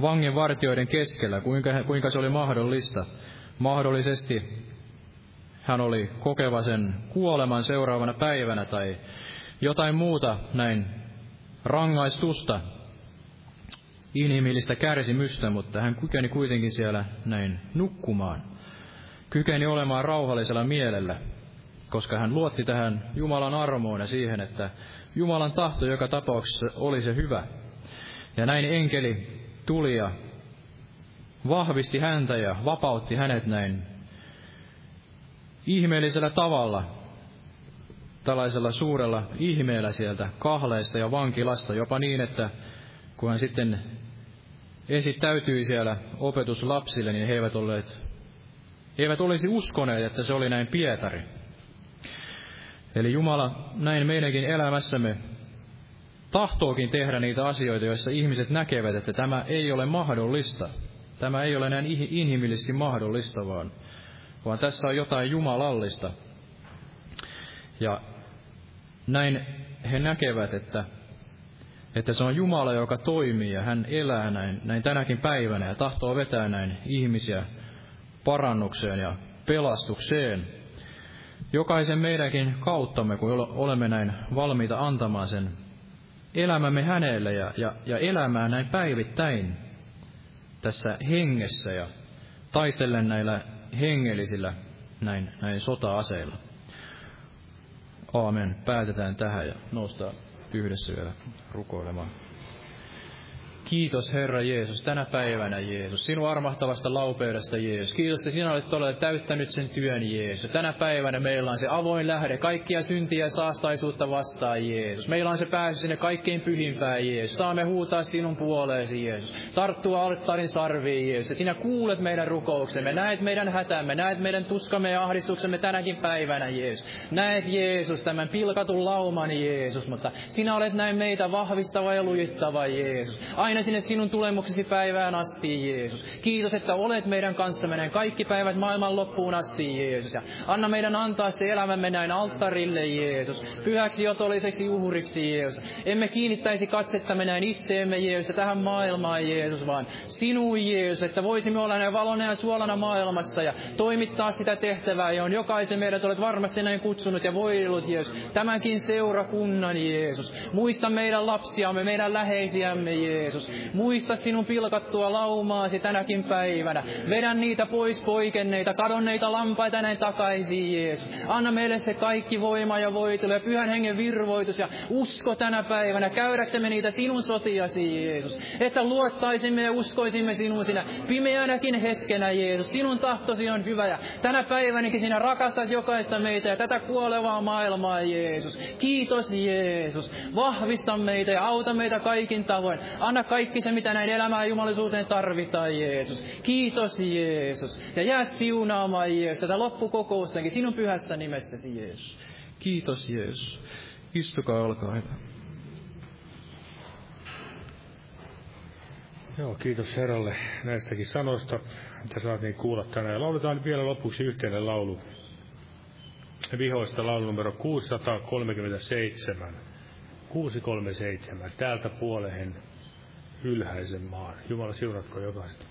vangin vartioiden keskellä, kuinka, kuinka se oli mahdollista. Mahdollisesti hän oli kokeva sen kuoleman seuraavana päivänä tai jotain muuta näin rangaistusta, inhimillistä kärsimystä, mutta hän kykeni kuitenkin siellä näin nukkumaan. Kykeni olemaan rauhallisella mielellä, koska hän luotti tähän Jumalan armoon ja siihen, että Jumalan tahto joka tapauksessa oli se hyvä. Ja näin enkeli tuli ja vahvisti häntä ja vapautti hänet näin ihmeellisellä tavalla, tällaisella suurella ihmeellä sieltä kahleista ja vankilasta, jopa niin, että kun hän sitten esittäytyi siellä opetuslapsille, niin he eivät, olleet, he eivät olisi uskoneet, että se oli näin Pietari. Eli Jumala näin meidänkin elämässämme tahtookin tehdä niitä asioita, joissa ihmiset näkevät, että tämä ei ole mahdollista. Tämä ei ole näin inhimillisesti mahdollista, vaan, vaan tässä on jotain jumalallista. Ja näin he näkevät, että, että se on Jumala, joka toimii ja hän elää näin, näin tänäkin päivänä ja tahtoo vetää näin ihmisiä parannukseen ja pelastukseen. Jokaisen meidänkin kauttamme, kun olemme näin valmiita antamaan sen elämämme hänelle ja, ja, ja elämään näin päivittäin tässä hengessä ja taistellen näillä hengellisillä näin, näin sota-aseilla. Aamen. Päätetään tähän ja noustaan yhdessä vielä rukoilemaan. Kiitos Herra Jeesus, tänä päivänä Jeesus, sinun armahtavasta laupeudesta Jeesus. Kiitos, että sinä olet todella täyttänyt sen työn Jeesus. Tänä päivänä meillä on se avoin lähde kaikkia syntiä ja saastaisuutta vastaan Jeesus. Meillä on se pääsy sinne kaikkein pyhimpään Jeesus. Saamme huutaa sinun puoleesi Jeesus. Tarttua alttarin sarviin Jeesus. Ja sinä kuulet meidän rukouksemme, näet meidän hätämme, näet meidän tuskamme ja ahdistuksemme tänäkin päivänä Jeesus. Näet Jeesus tämän pilkatun lauman Jeesus, mutta sinä olet näin meitä vahvistava ja lujittava Jeesus. Aina aina sinne sinun tulemuksesi päivään asti, Jeesus. Kiitos, että olet meidän kanssamme näin kaikki päivät maailman loppuun asti, Jeesus. Ja anna meidän antaa se elämämme näin alttarille, Jeesus. Pyhäksi otolliseksi uhriksi, Jeesus. Emme kiinnittäisi katsettamme näin itseemme, Jeesus, ja tähän maailmaan, Jeesus, vaan sinun, Jeesus, että voisimme olla näin valona ja suolana maailmassa ja toimittaa sitä tehtävää, johon jokaisen meidät olet varmasti näin kutsunut ja voillut, Jeesus. Tämänkin seurakunnan, Jeesus. Muista meidän lapsiamme, meidän läheisiämme, Jeesus. Muista sinun pilkattua laumaasi tänäkin päivänä. Vedä niitä pois poikenneita, kadonneita lampaita näin takaisin, Jeesus. Anna meille se kaikki voima ja voitelu ja pyhän hengen virvoitus ja usko tänä päivänä. Käydäksemme niitä sinun sotiasi, Jeesus. Että luottaisimme ja uskoisimme sinun sinä pimeänäkin hetkenä, Jeesus. Sinun tahtosi on hyvä ja tänä päivänäkin sinä rakastat jokaista meitä ja tätä kuolevaa maailmaa, Jeesus. Kiitos, Jeesus. Vahvista meitä ja auta meitä kaikin tavoin. Anna kaikki se, mitä näin elämään jumalisuuteen tarvitaan, Jeesus. Kiitos, Jeesus. Ja jää siunaamaan, Jeesus, tätä loppukokoustakin sinun pyhässä nimessäsi, Jeesus. Kiitos, Jeesus. Istukaa, olkaa hyvä. Joo, kiitos Herralle näistäkin sanoista, mitä saatiin kuulla tänään. Lauletaan vielä lopuksi yhteinen laulu. Vihoista laulu numero 637. 637. Täältä puolehen ylhäisen maan. Jumala siunatko jokaista.